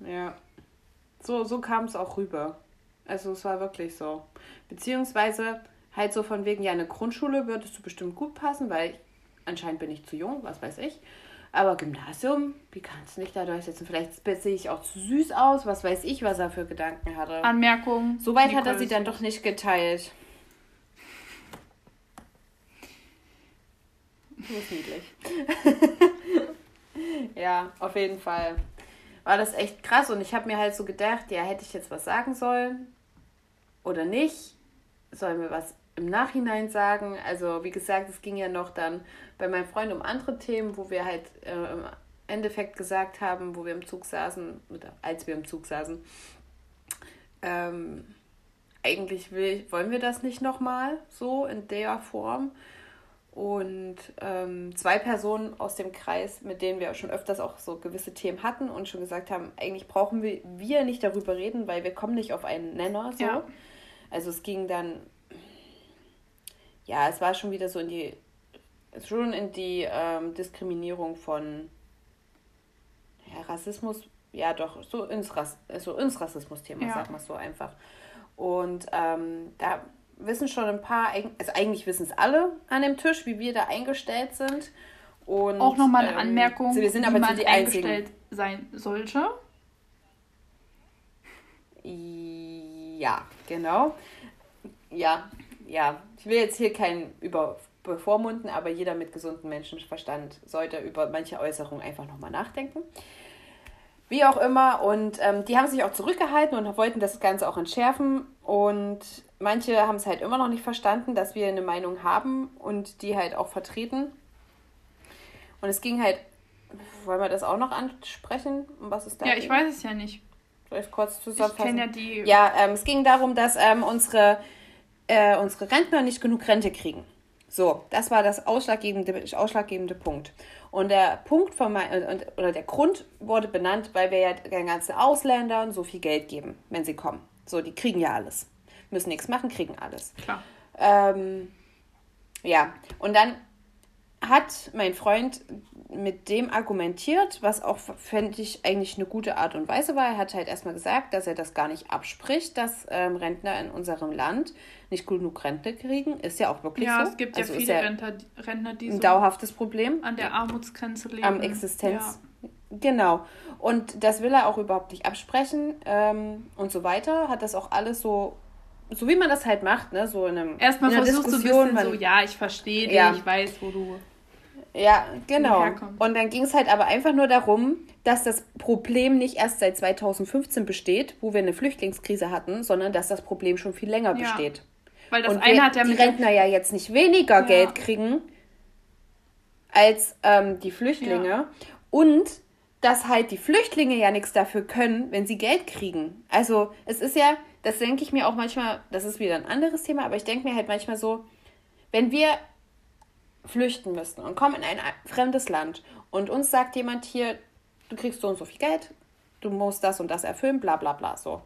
Ja. So, so kam es auch rüber. Also es war wirklich so. Beziehungsweise halt so von wegen, ja, eine Grundschule würdest du bestimmt gut passen, weil anscheinend bin ich zu jung, was weiß ich. Aber Gymnasium, wie kannst du nicht da durchsetzen? Vielleicht sehe ich auch zu süß aus, was weiß ich, was er für Gedanken hatte. Anmerkung. Soweit hat er sie dann doch nicht geteilt. Das ist niedlich. ja, auf jeden Fall. War das echt krass und ich habe mir halt so gedacht, ja, hätte ich jetzt was sagen sollen oder nicht? Sollen wir was im Nachhinein sagen? Also, wie gesagt, es ging ja noch dann bei meinem Freund um andere Themen, wo wir halt äh, im Endeffekt gesagt haben, wo wir im Zug saßen, oder als wir im Zug saßen, ähm, eigentlich will, wollen wir das nicht nochmal so in der Form. Und ähm, zwei Personen aus dem Kreis, mit denen wir schon öfters auch so gewisse Themen hatten und schon gesagt haben, eigentlich brauchen wir, wir nicht darüber reden, weil wir kommen nicht auf einen Nenner. So. Ja. Also es ging dann, ja, es war schon wieder so in die, schon in die ähm, Diskriminierung von ja, Rassismus, ja doch, so ins, Rass, so ins Rassismus-Thema, ja. sag mal so einfach. Und ähm, da wissen schon ein paar, also eigentlich wissen es alle an dem Tisch, wie wir da eingestellt sind. Und, auch nochmal eine ähm, Anmerkung, wir sind aber man die eingestellt einzigen. sein sollte. Ja, genau. Ja, ja. Ich will jetzt hier keinen über bevormunden, aber jeder mit gesundem Menschenverstand sollte über manche Äußerungen einfach nochmal nachdenken. Wie auch immer. Und ähm, die haben sich auch zurückgehalten und wollten das Ganze auch entschärfen. Und manche haben es halt immer noch nicht verstanden, dass wir eine Meinung haben und die halt auch vertreten. Und es ging halt, wollen wir das auch noch ansprechen? Um was ist da? Ja, ich weiß es ja nicht. Soll ich kurz zusammenfassen? Ich ja die. Ja, ähm, es ging darum, dass ähm, unsere, äh, unsere Rentner nicht genug Rente kriegen. So, das war das ausschlaggebende, ausschlaggebende Punkt. Und der Punkt von mein, oder der Grund wurde benannt, weil wir ja den ganzen Ausländern so viel Geld geben, wenn sie kommen. So, die kriegen ja alles. Müssen nichts machen, kriegen alles. Klar. Ähm, ja, und dann hat mein Freund mit dem argumentiert, was auch, fände ich, eigentlich eine gute Art und Weise war. Er hat halt erstmal gesagt, dass er das gar nicht abspricht, dass ähm, Rentner in unserem Land nicht genug Rente kriegen. Ist ja auch wirklich ja, so. Ja, es gibt also ja viele ja Rentner, Rentner, die ein so dauerhaftes Problem an der Armutsgrenze leben. Am Existenz. Ja. Genau. Und das will er auch überhaupt nicht absprechen ähm, und so weiter. Hat das auch alles so so wie man das halt macht, ne, so in einem Erstmal versuchst du ein bisschen so, ja, ich verstehe dich, ja. ich weiß, wo du ja, genau. Und dann ging es halt aber einfach nur darum, dass das Problem nicht erst seit 2015 besteht, wo wir eine Flüchtlingskrise hatten, sondern dass das Problem schon viel länger ja. besteht. Weil das und eine wir, hat ja die Rentner ja jetzt nicht weniger ja. Geld kriegen als ähm, die Flüchtlinge. Und dass halt die Flüchtlinge ja nichts dafür können, wenn sie Geld kriegen. Also es ist ja, das denke ich mir auch manchmal, das ist wieder ein anderes Thema, aber ich denke mir halt manchmal so, wenn wir flüchten müssten und kommen in ein fremdes Land und uns sagt jemand hier, du kriegst so und so viel Geld, du musst das und das erfüllen, bla bla bla so.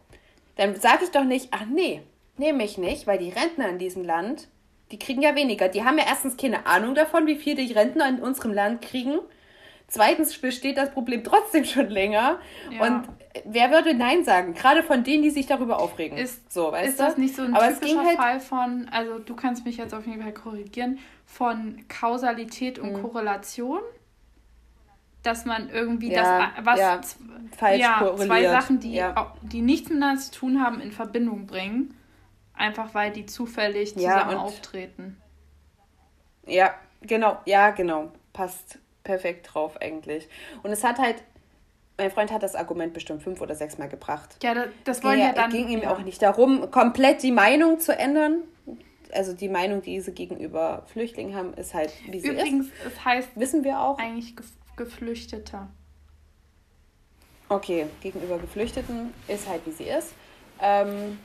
Dann sage ich doch nicht, ach nee, nehme ich nicht, weil die Rentner in diesem Land Die kriegen ja weniger. Die haben ja erstens keine Ahnung davon, wie viel die Rentner in unserem Land kriegen. Zweitens besteht das Problem trotzdem schon länger. Ja. Und wer würde Nein sagen? Gerade von denen, die sich darüber aufregen. Ist, so, weißt ist das nicht so ein Aber typischer halt Fall von, also du kannst mich jetzt auf jeden Fall korrigieren, von Kausalität und mhm. Korrelation? Dass man irgendwie ja, das, was, ja, falsch ja, zwei Sachen, die, ja. die nichts miteinander zu tun haben, in Verbindung bringen. Einfach weil die zufällig zusammen auftreten. Ja, genau, ja, genau. Passt perfekt drauf eigentlich. Und es hat halt, mein Freund hat das Argument bestimmt fünf oder sechs Mal gebracht. Ja, das, das wollen ja dann. Es ging ihm ja. auch nicht darum, komplett die Meinung zu ändern. Also die Meinung, die sie gegenüber Flüchtlingen haben, ist halt, wie sie Übrigens, ist. Übrigens, es heißt wissen wir auch. Eigentlich Geflüchteter. Okay, gegenüber Geflüchteten ist halt, wie sie ist. Ähm,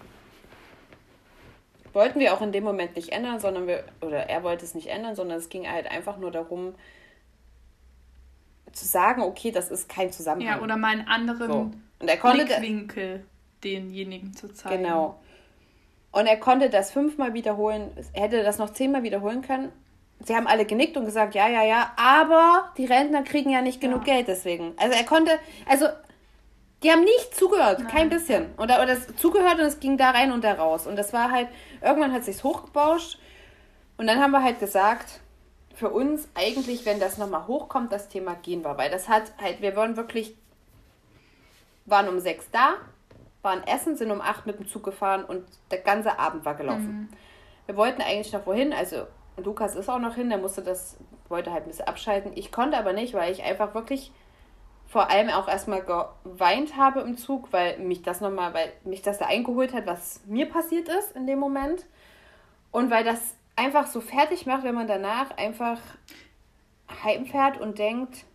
wollten wir auch in dem Moment nicht ändern, sondern wir, oder er wollte es nicht ändern, sondern es ging halt einfach nur darum, zu sagen, okay, das ist kein Zusammenhang. Ja, oder mal einen anderen so. Und er konnte Blickwinkel denjenigen zu zeigen. Genau. Und er konnte das fünfmal wiederholen, er hätte das noch zehnmal wiederholen können. Sie haben alle genickt und gesagt, ja, ja, ja, aber die Rentner kriegen ja nicht genug ja. Geld deswegen. Also er konnte, also die haben nicht zugehört, Nein. kein bisschen. Oder, oder das zugehört und es ging da rein und da raus. Und das war halt, irgendwann hat sich's hochgebauscht. Und dann haben wir halt gesagt, für uns eigentlich, wenn das nochmal hochkommt, das Thema gehen wir. Weil das hat halt, wir waren wirklich, waren um sechs da, waren essen, sind um acht mit dem Zug gefahren und der ganze Abend war gelaufen. Mhm. Wir wollten eigentlich noch wohin, also Lukas ist auch noch hin, der musste das, wollte halt ein bisschen abschalten. Ich konnte aber nicht, weil ich einfach wirklich vor allem auch erstmal geweint habe im Zug, weil mich das nochmal, weil mich das da eingeholt hat, was mir passiert ist in dem Moment. Und weil das einfach so fertig macht, wenn man danach einfach heimfährt und denkt,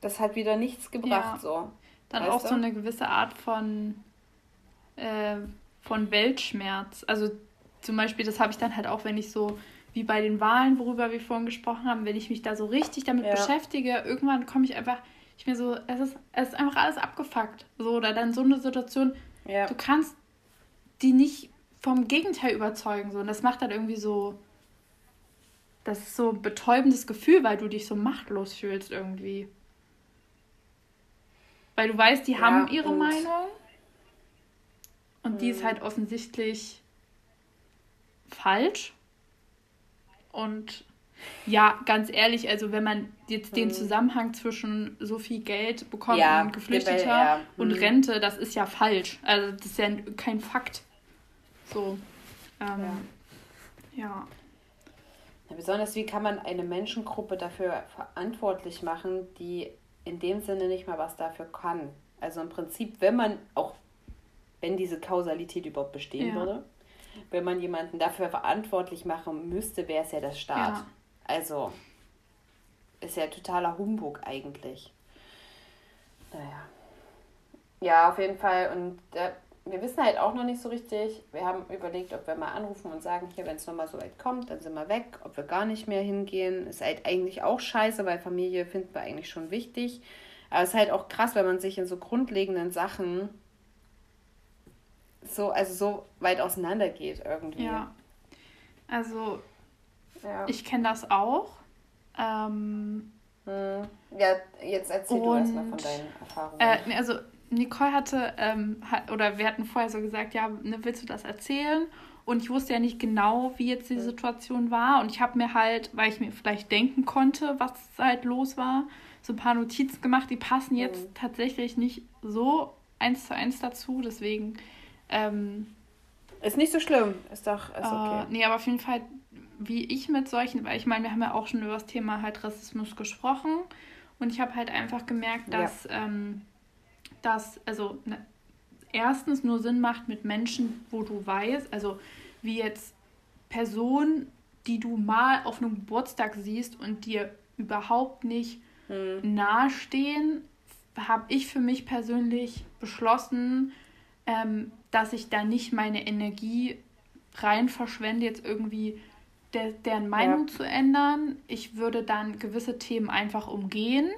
das hat wieder nichts gebracht. Ja. So. Dann weißt auch du? so eine gewisse Art von, äh, von Weltschmerz. Also zum Beispiel, das habe ich dann halt auch, wenn ich so, wie bei den Wahlen, worüber wir vorhin gesprochen haben, wenn ich mich da so richtig damit ja. beschäftige, irgendwann komme ich einfach, ich mir so, es ist, es ist einfach alles abgefuckt. So, oder dann so eine Situation, ja. du kannst die nicht vom Gegenteil überzeugen. So. Und das macht dann irgendwie so, das ist so ein betäubendes Gefühl, weil du dich so machtlos fühlst irgendwie. Weil du weißt, die ja, haben ihre und Meinung und mhm. die ist mhm. halt offensichtlich falsch. Und ja, ganz ehrlich, also wenn man jetzt den mhm. Zusammenhang zwischen so viel Geld bekommt ja, und Geflüchteter ja. und mhm. Rente, das ist ja falsch. Also das ist ja kein Fakt. So. Ähm, ja. ja. ja. Besonders, wie kann man eine Menschengruppe dafür verantwortlich machen, die in dem Sinne nicht mal was dafür kann? Also im Prinzip, wenn man auch, wenn diese Kausalität überhaupt bestehen ja. würde, wenn man jemanden dafür verantwortlich machen müsste, wäre es ja der Staat. Ja. Also ist ja totaler Humbug eigentlich. Naja. Ja, auf jeden Fall. Und der, wir wissen halt auch noch nicht so richtig. Wir haben überlegt, ob wir mal anrufen und sagen, hier, wenn es nochmal so weit kommt, dann sind wir weg, ob wir gar nicht mehr hingehen. Ist halt eigentlich auch scheiße, weil Familie finden wir eigentlich schon wichtig. Aber es ist halt auch krass, wenn man sich in so grundlegenden Sachen so, also so weit auseinander geht irgendwie. Ja. Also, ja. ich kenne das auch. Ähm, hm. ja, jetzt erzähl du erstmal von deinen Erfahrungen. Äh, also, Nicole hatte, ähm, hat, oder wir hatten vorher so gesagt, ja, ne, willst du das erzählen? Und ich wusste ja nicht genau, wie jetzt die Situation war. Und ich habe mir halt, weil ich mir vielleicht denken konnte, was halt los war, so ein paar Notizen gemacht. Die passen jetzt mhm. tatsächlich nicht so eins zu eins dazu. Deswegen. Ähm, ist nicht so schlimm. Ist doch ist okay. Äh, nee, aber auf jeden Fall, wie ich mit solchen, weil ich meine, wir haben ja auch schon über das Thema halt Rassismus gesprochen. Und ich habe halt einfach gemerkt, dass. Ja. Ähm, dass, also ne, erstens nur Sinn macht mit Menschen, wo du weißt, also wie jetzt Personen, die du mal auf einem Geburtstag siehst und dir überhaupt nicht hm. nahestehen, habe ich für mich persönlich beschlossen, ähm, dass ich da nicht meine Energie rein verschwende, jetzt irgendwie der, deren Meinung ja. zu ändern. Ich würde dann gewisse Themen einfach umgehen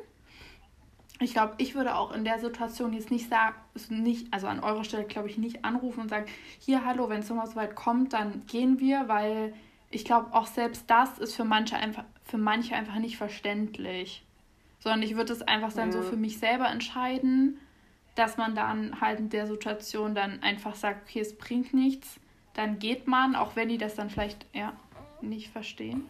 ich glaube, ich würde auch in der Situation jetzt nicht sagen, nicht, also an eurer Stelle glaube ich nicht anrufen und sagen, hier, hallo, wenn es nochmal so weit kommt, dann gehen wir, weil ich glaube, auch selbst das ist für manche einfach, für manche einfach nicht verständlich. Sondern ich würde es einfach dann ja. so für mich selber entscheiden, dass man dann halt in der Situation dann einfach sagt, okay, es bringt nichts, dann geht man, auch wenn die das dann vielleicht ja nicht verstehen.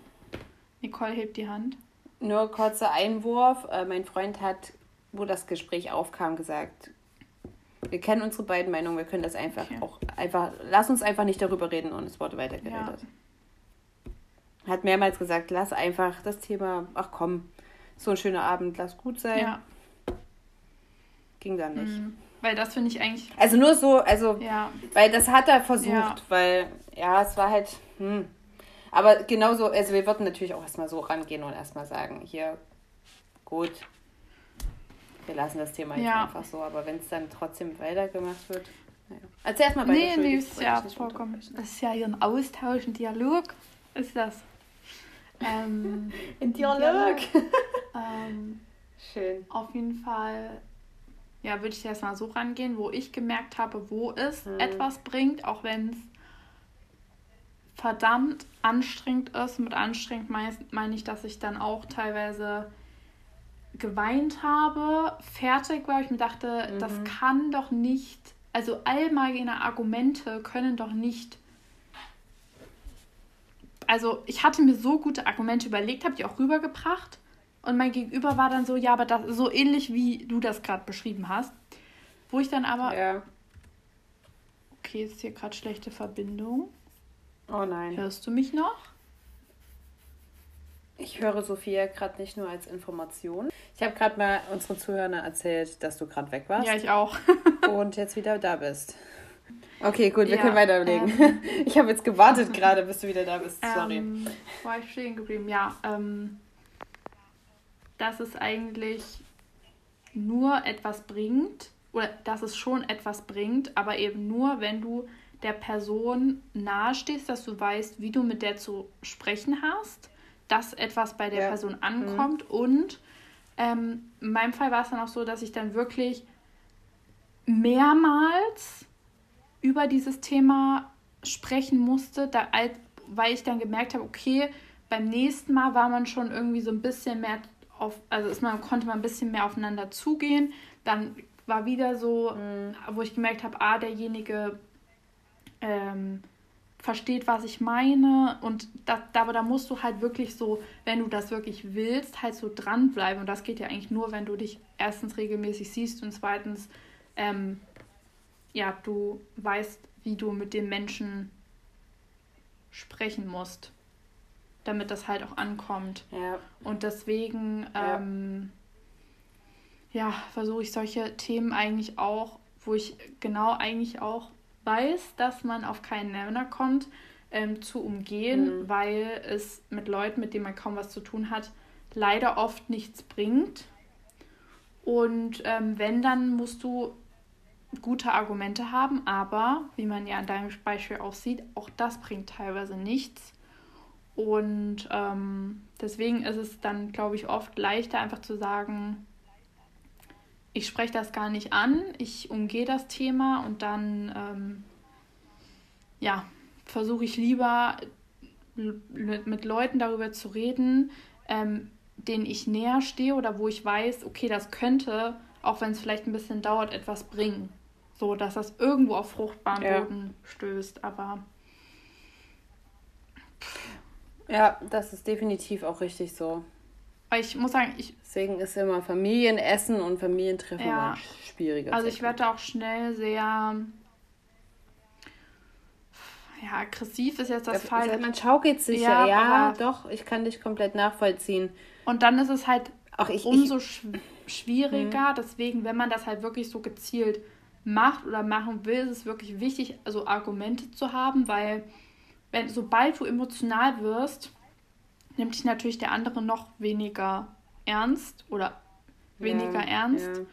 Nicole hebt die Hand. Nur kurzer Einwurf. Äh, mein Freund hat, wo das Gespräch aufkam, gesagt, wir kennen unsere beiden Meinungen, wir können das einfach okay. auch einfach, lass uns einfach nicht darüber reden und es wurde weitergeredet. Ja. Hat mehrmals gesagt, lass einfach das Thema, ach komm, so ein schöner Abend, lass gut sein. Ja. Ging dann nicht. Mhm. Weil das finde ich eigentlich. Also nur so, also, ja. weil das hat er versucht, ja. weil, ja, es war halt, hm. Aber genauso, also wir würden natürlich auch erstmal so rangehen und erstmal sagen, hier, gut, wir lassen das Thema jetzt ja. einfach so, aber wenn es dann trotzdem weitergemacht wird. Naja. Erzähl erstmal bei Nee, nee, ist ja vollkommen. Das ist ja hier ein Austausch, ein Dialog. Ist das? Ähm, ein Dialog. ähm, Schön. Auf jeden Fall, ja, würde ich erstmal so rangehen, wo ich gemerkt habe, wo es hm. etwas bringt, auch wenn es verdammt anstrengend ist. Mit anstrengend meine mein ich, dass ich dann auch teilweise geweint habe, fertig war. Ich mir dachte, mhm. das kann doch nicht, also all meine Argumente können doch nicht. Also ich hatte mir so gute Argumente überlegt, habe die auch rübergebracht. Und mein Gegenüber war dann so, ja, aber das so ähnlich wie du das gerade beschrieben hast. Wo ich dann aber. Ja. Okay, ist hier gerade schlechte Verbindung. Oh nein. Hörst du mich noch? Ich höre Sophia gerade nicht nur als Information. Ich habe gerade mal unseren Zuhörern erzählt, dass du gerade weg warst. Ja, ich auch. und jetzt wieder da bist. Okay, gut, wir ja, können weiterlegen. Ähm, ich habe jetzt gewartet gerade, bis du wieder da bist. Sorry. Ähm, war ich stehen geblieben? Ja, ähm, dass es eigentlich nur etwas bringt, oder dass es schon etwas bringt, aber eben nur, wenn du der Person nahestehst, dass du weißt, wie du mit der zu sprechen hast, dass etwas bei der ja. Person ankommt mhm. und ähm, in meinem Fall war es dann auch so, dass ich dann wirklich mehrmals über dieses Thema sprechen musste, da, weil ich dann gemerkt habe, okay, beim nächsten Mal war man schon irgendwie so ein bisschen mehr auf, also ist man, konnte man ein bisschen mehr aufeinander zugehen. Dann war wieder so, mhm. wo ich gemerkt habe, ah, derjenige ähm, versteht, was ich meine. Und da, aber da musst du halt wirklich so, wenn du das wirklich willst, halt so dranbleiben. Und das geht ja eigentlich nur, wenn du dich erstens regelmäßig siehst und zweitens, ähm, ja, du weißt, wie du mit dem Menschen sprechen musst, damit das halt auch ankommt. Ja. Und deswegen, ähm, ja, ja versuche ich solche Themen eigentlich auch, wo ich genau eigentlich auch weiß, dass man auf keinen Nenner kommt, ähm, zu umgehen, mhm. weil es mit Leuten, mit denen man kaum was zu tun hat, leider oft nichts bringt. Und ähm, wenn, dann musst du gute Argumente haben, aber wie man ja an deinem Beispiel auch sieht, auch das bringt teilweise nichts. Und ähm, deswegen ist es dann, glaube ich, oft leichter einfach zu sagen, ich spreche das gar nicht an, ich umgehe das Thema und dann ähm, ja, versuche ich lieber mit Leuten darüber zu reden, ähm, denen ich näher stehe oder wo ich weiß, okay, das könnte, auch wenn es vielleicht ein bisschen dauert, etwas bringen. So, dass das irgendwo auf fruchtbaren ja. Boden stößt, aber. Ja, das ist definitiv auch richtig so. Ich muss sagen, ich. Deswegen ist immer Familienessen und Familientreffen ja, schwieriger. Also ich werde auch schnell sehr. Ja, aggressiv ist jetzt das, das falsche. Man schaukelt sich ja, ja, ja doch, ich kann dich komplett nachvollziehen. Und dann ist es halt auch ich, umso ich, schwieriger. Hm. Deswegen, wenn man das halt wirklich so gezielt macht oder machen will, ist es wirklich wichtig, also Argumente zu haben, weil wenn sobald du emotional wirst, nimmt dich natürlich der andere noch weniger ernst oder weniger ja, ernst. Ja.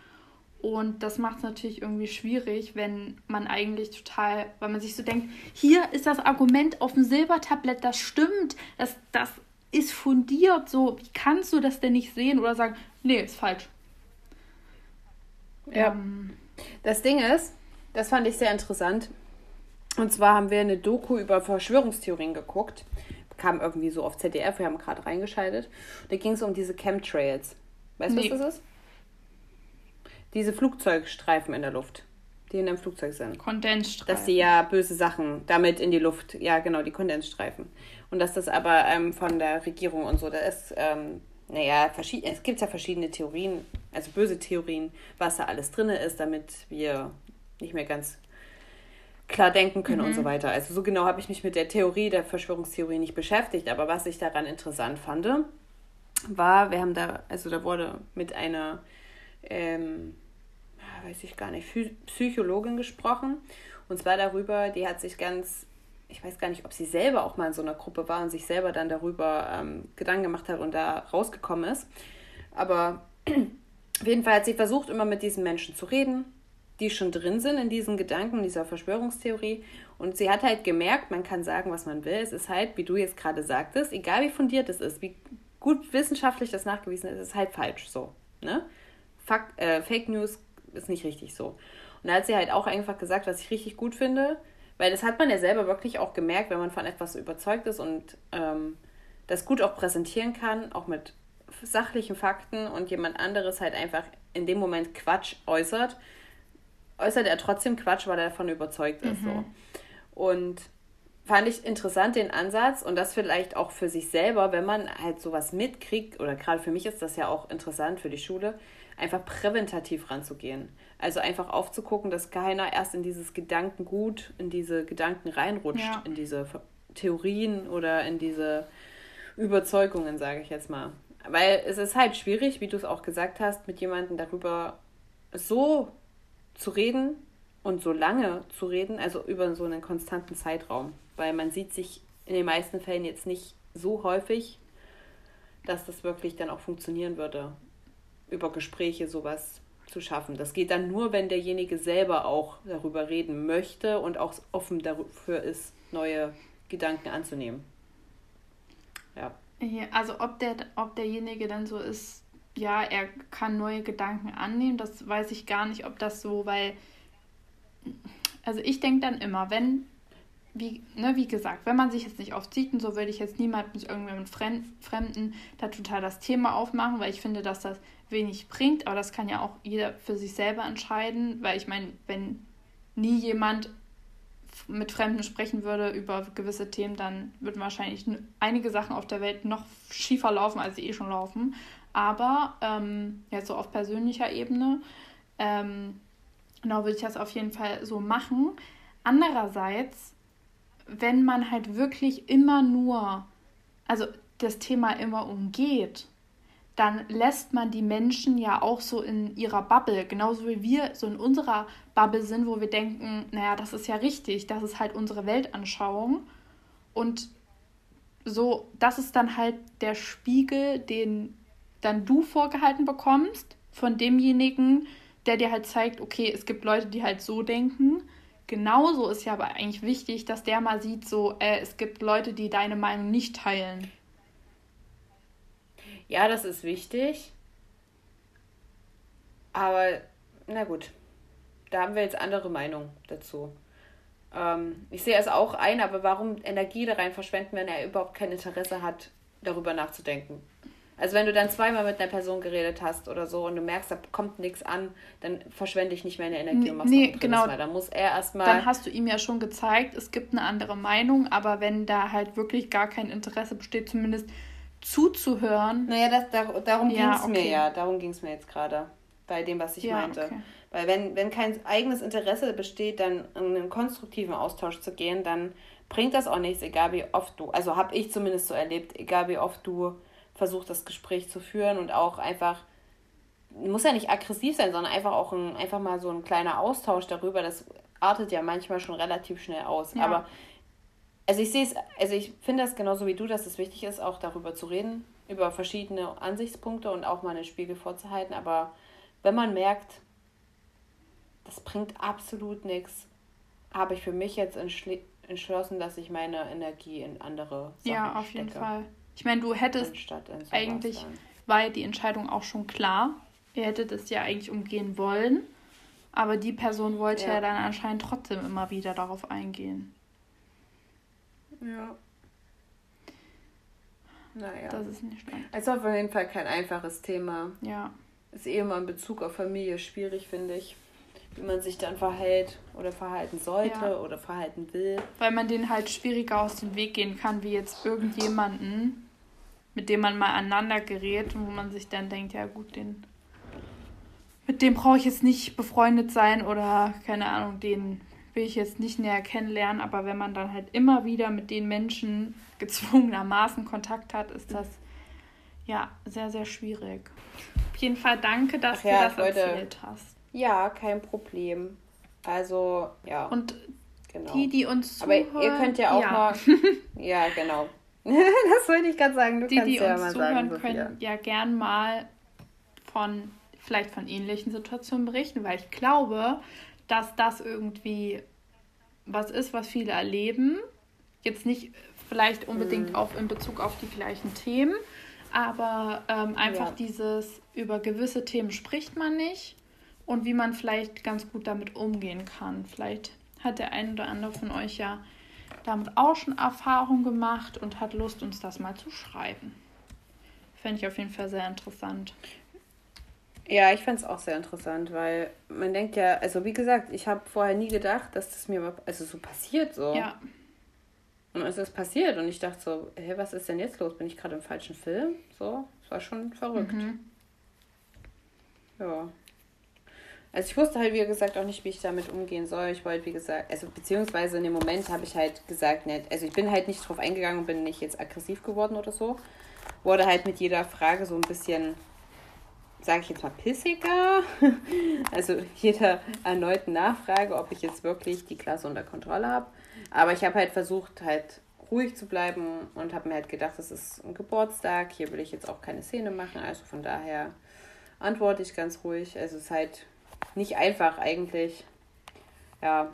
Und das macht es natürlich irgendwie schwierig, wenn man eigentlich total, weil man sich so denkt, hier ist das Argument auf dem Silbertablett, das stimmt, das, das ist fundiert, so, wie kannst du das denn nicht sehen oder sagen, nee, ist falsch. Ja. Ähm, das Ding ist, das fand ich sehr interessant. Und zwar haben wir eine Doku über Verschwörungstheorien geguckt. Kam irgendwie so auf ZDF, wir haben gerade reingeschaltet. Da ging es um diese Chemtrails. Weißt du, nee. was das ist? Diese Flugzeugstreifen in der Luft, die in einem Flugzeug sind. Kondensstreifen. Dass sie ja böse Sachen damit in die Luft, ja genau, die Kondensstreifen. Und dass das aber ähm, von der Regierung und so, da ist, ähm, naja, es gibt ja verschiedene Theorien, also böse Theorien, was da alles drin ist, damit wir nicht mehr ganz klar denken können mhm. und so mhm. weiter. Also so genau habe ich mich mit der Theorie der Verschwörungstheorie nicht beschäftigt, aber was ich daran interessant fand, war, wir haben da, also da wurde mit einer, ähm, weiß ich gar nicht, Psychologin gesprochen und zwar darüber, die hat sich ganz, ich weiß gar nicht, ob sie selber auch mal in so einer Gruppe war und sich selber dann darüber ähm, Gedanken gemacht hat und da rausgekommen ist, aber auf jeden Fall hat sie versucht, immer mit diesen Menschen zu reden die schon drin sind in diesen Gedanken, dieser Verschwörungstheorie. Und sie hat halt gemerkt, man kann sagen, was man will. Es ist halt, wie du jetzt gerade sagtest, egal wie fundiert es ist, wie gut wissenschaftlich das nachgewiesen ist, ist halt falsch so. Ne? Fakt, äh, Fake News ist nicht richtig so. Und da hat sie halt auch einfach gesagt, was ich richtig gut finde, weil das hat man ja selber wirklich auch gemerkt, wenn man von etwas überzeugt ist und ähm, das gut auch präsentieren kann, auch mit sachlichen Fakten und jemand anderes halt einfach in dem Moment Quatsch äußert, äußert er trotzdem Quatsch, weil er davon überzeugt ist. Mhm. So. Und fand ich interessant den Ansatz und das vielleicht auch für sich selber, wenn man halt sowas mitkriegt, oder gerade für mich ist das ja auch interessant für die Schule, einfach präventativ ranzugehen. Also einfach aufzugucken, dass keiner erst in dieses Gedankengut, in diese Gedanken reinrutscht, ja. in diese Theorien oder in diese Überzeugungen, sage ich jetzt mal. Weil es ist halt schwierig, wie du es auch gesagt hast, mit jemandem darüber so zu reden und so lange zu reden, also über so einen konstanten Zeitraum. Weil man sieht sich in den meisten Fällen jetzt nicht so häufig, dass das wirklich dann auch funktionieren würde, über Gespräche sowas zu schaffen. Das geht dann nur, wenn derjenige selber auch darüber reden möchte und auch offen dafür ist, neue Gedanken anzunehmen. Ja. Also ob der, ob derjenige dann so ist, ja, er kann neue Gedanken annehmen. Das weiß ich gar nicht, ob das so, weil, also ich denke dann immer, wenn, wie, ne, wie gesagt, wenn man sich jetzt nicht oft sieht und so, würde ich jetzt niemand mit irgendjemandem Fremden da total das Thema aufmachen, weil ich finde, dass das wenig bringt, aber das kann ja auch jeder für sich selber entscheiden, weil ich meine, wenn nie jemand mit Fremden sprechen würde über gewisse Themen, dann würden wahrscheinlich einige Sachen auf der Welt noch schiefer laufen, als sie eh schon laufen. Aber ähm, jetzt so auf persönlicher Ebene, ähm, genau würde ich das auf jeden Fall so machen. Andererseits, wenn man halt wirklich immer nur, also das Thema immer umgeht, dann lässt man die Menschen ja auch so in ihrer Bubble, genauso wie wir so in unserer Bubble sind, wo wir denken, naja, das ist ja richtig, das ist halt unsere Weltanschauung. Und so, das ist dann halt der Spiegel, den dann du vorgehalten bekommst von demjenigen, der dir halt zeigt, okay, es gibt Leute, die halt so denken. Genauso ist ja aber eigentlich wichtig, dass der mal sieht, so, äh, es gibt Leute, die deine Meinung nicht teilen. Ja, das ist wichtig. Aber, na gut, da haben wir jetzt andere Meinungen dazu. Ähm, ich sehe es auch ein, aber warum Energie da rein verschwenden, wenn er überhaupt kein Interesse hat, darüber nachzudenken? Also wenn du dann zweimal mit einer Person geredet hast oder so und du merkst, da kommt nichts an, dann verschwende ich nicht meine Energie und machst nee, genau. Mal. Dann muss er erstmal. Dann hast du ihm ja schon gezeigt, es gibt eine andere Meinung, aber wenn da halt wirklich gar kein Interesse besteht, zumindest zuzuhören. Naja, das, da, darum ja, ging es okay. mir ja. Darum ging es mir jetzt gerade. Bei dem, was ich ja, meinte. Okay. Weil wenn, wenn kein eigenes Interesse besteht, dann in einen konstruktiven Austausch zu gehen, dann bringt das auch nichts, egal wie oft du, also habe ich zumindest so erlebt, egal wie oft du versucht, das Gespräch zu führen und auch einfach, muss ja nicht aggressiv sein, sondern einfach auch ein, einfach mal so ein kleiner Austausch darüber. Das artet ja manchmal schon relativ schnell aus. Ja. Aber also ich sehe es, also ich finde das genauso wie du, dass es wichtig ist, auch darüber zu reden, über verschiedene Ansichtspunkte und auch mal einen Spiegel vorzuhalten. Aber wenn man merkt, das bringt absolut nichts, habe ich für mich jetzt entschlossen, dass ich meine Energie in andere Sachen Ja, auf jeden Fall. Ich meine, du hättest eigentlich, war ja die Entscheidung auch schon klar. Ihr hättet es ja eigentlich umgehen wollen. Aber die Person wollte ja. ja dann anscheinend trotzdem immer wieder darauf eingehen. Ja. Naja. Das ist nicht spannend. Es ist auf jeden Fall kein einfaches Thema. Ja. Ist eh immer in Bezug auf Familie schwierig, finde ich. Wie man sich dann verhält oder verhalten sollte ja. oder verhalten will. Weil man denen halt schwieriger aus dem Weg gehen kann, wie jetzt irgendjemanden, mit dem man mal aneinander gerät und wo man sich dann denkt, ja gut, den mit dem brauche ich jetzt nicht befreundet sein oder keine Ahnung, den will ich jetzt nicht näher kennenlernen, aber wenn man dann halt immer wieder mit den Menschen gezwungenermaßen Kontakt hat, ist das ja sehr, sehr schwierig. Auf jeden Fall danke, dass Ach du das Leute. erzählt hast. Ja, kein Problem. Also, ja. Und genau. die, die uns zuhören. Aber ihr könnt ja auch ja. mal. ja, genau. das wollte ich gerade sagen. Du die, kannst die ja uns mal zuhören, sagen, können ja gern mal von vielleicht von ähnlichen Situationen berichten, weil ich glaube, dass das irgendwie was ist, was viele erleben. Jetzt nicht vielleicht unbedingt mhm. auf, in Bezug auf die gleichen Themen, aber ähm, einfach ja. dieses, über gewisse Themen spricht man nicht und wie man vielleicht ganz gut damit umgehen kann. Vielleicht hat der ein oder andere von euch ja damit auch schon Erfahrung gemacht und hat Lust, uns das mal zu schreiben. Fände ich auf jeden Fall sehr interessant. Ja, ich fände es auch sehr interessant, weil man denkt ja, also wie gesagt, ich habe vorher nie gedacht, dass das mir also so passiert so. Ja. Und es ist passiert und ich dachte so, hä, was ist denn jetzt los? Bin ich gerade im falschen Film? So, es war schon verrückt. Mhm. Ja. Also ich wusste halt, wie gesagt, auch nicht, wie ich damit umgehen soll. Ich wollte, wie gesagt, also beziehungsweise in dem Moment habe ich halt gesagt, nicht, also ich bin halt nicht drauf eingegangen und bin nicht jetzt aggressiv geworden oder so. Wurde halt mit jeder Frage so ein bisschen sage ich jetzt mal, pissiger. Also jeder erneuten Nachfrage, ob ich jetzt wirklich die Klasse unter Kontrolle habe. Aber ich habe halt versucht, halt ruhig zu bleiben und habe mir halt gedacht, das ist ein Geburtstag, hier will ich jetzt auch keine Szene machen. Also von daher antworte ich ganz ruhig. Also es ist halt nicht einfach eigentlich. Ja,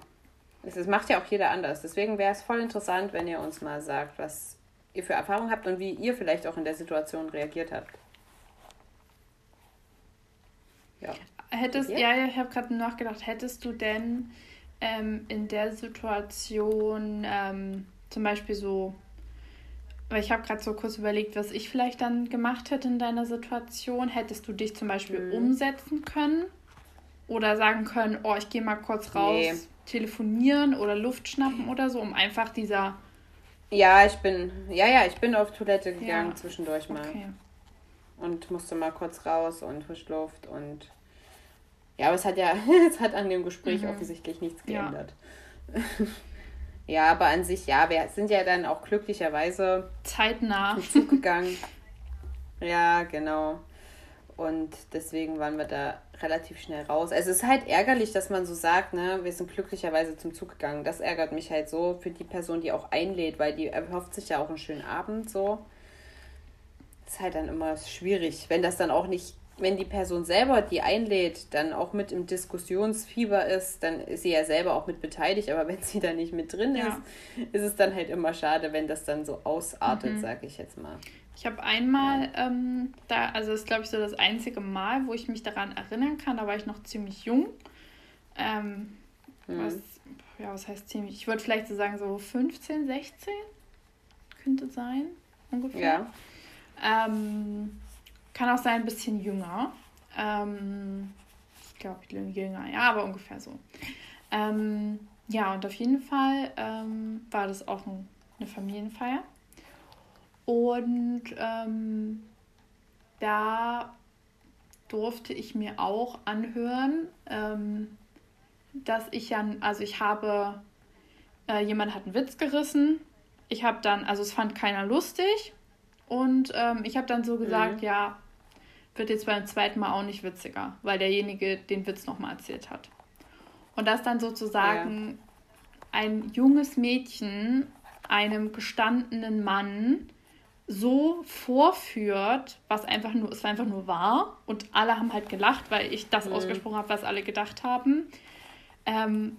es, es macht ja auch jeder anders. Deswegen wäre es voll interessant, wenn ihr uns mal sagt, was ihr für Erfahrungen habt und wie ihr vielleicht auch in der Situation reagiert habt. Ja. Hättest, ja, ja, ich habe gerade nachgedacht, hättest du denn ähm, in der Situation ähm, zum Beispiel so, weil ich habe gerade so kurz überlegt, was ich vielleicht dann gemacht hätte in deiner Situation, hättest du dich zum Beispiel mhm. umsetzen können oder sagen können, oh, ich gehe mal kurz raus, nee. telefonieren oder Luft schnappen oder so, um einfach dieser ja, ich bin, ja, ja, ich bin auf Toilette gegangen ja. zwischendurch mal. Okay. Und musste mal kurz raus und frisch Luft und ja, aber es hat ja, es hat an dem Gespräch mhm. offensichtlich nichts geändert. Ja. ja. aber an sich, ja, wir sind ja dann auch glücklicherweise zeitnah zugegangen. ja, genau. Und deswegen waren wir da relativ schnell raus. Also es ist halt ärgerlich, dass man so sagt, ne, wir sind glücklicherweise zum Zug gegangen. Das ärgert mich halt so für die Person, die auch einlädt, weil die erhofft sich ja auch einen schönen Abend so. Das ist halt dann immer schwierig, wenn das dann auch nicht wenn die Person selber, die einlädt, dann auch mit im Diskussionsfieber ist, dann ist sie ja selber auch mit beteiligt, aber wenn sie da nicht mit drin ja. ist, ist es dann halt immer schade, wenn das dann so ausartet, mhm. sage ich jetzt mal. Ich habe einmal ähm, da, also das ist glaube ich so das einzige Mal, wo ich mich daran erinnern kann, da war ich noch ziemlich jung. Ähm, mhm. was, ja, was heißt ziemlich? Ich würde vielleicht so sagen, so 15, 16 könnte sein, ungefähr. Ja. Ähm, kann auch sein, ein bisschen jünger. Ähm, ich glaube, jünger, ja, aber ungefähr so. Ähm, ja, und auf jeden Fall ähm, war das auch ein, eine Familienfeier. Und ähm, da durfte ich mir auch anhören, ähm, dass ich ja, also ich habe, äh, jemand hat einen Witz gerissen. Ich habe dann, also es fand keiner lustig. Und ähm, ich habe dann so gesagt, mhm. ja, wird jetzt beim zweiten Mal auch nicht witziger, weil derjenige den Witz nochmal erzählt hat. Und dass dann sozusagen ja. ein junges Mädchen einem gestandenen Mann so vorführt, was einfach nur, es war einfach nur wahr und alle haben halt gelacht, weil ich das mhm. ausgesprochen habe, was alle gedacht haben. Ähm,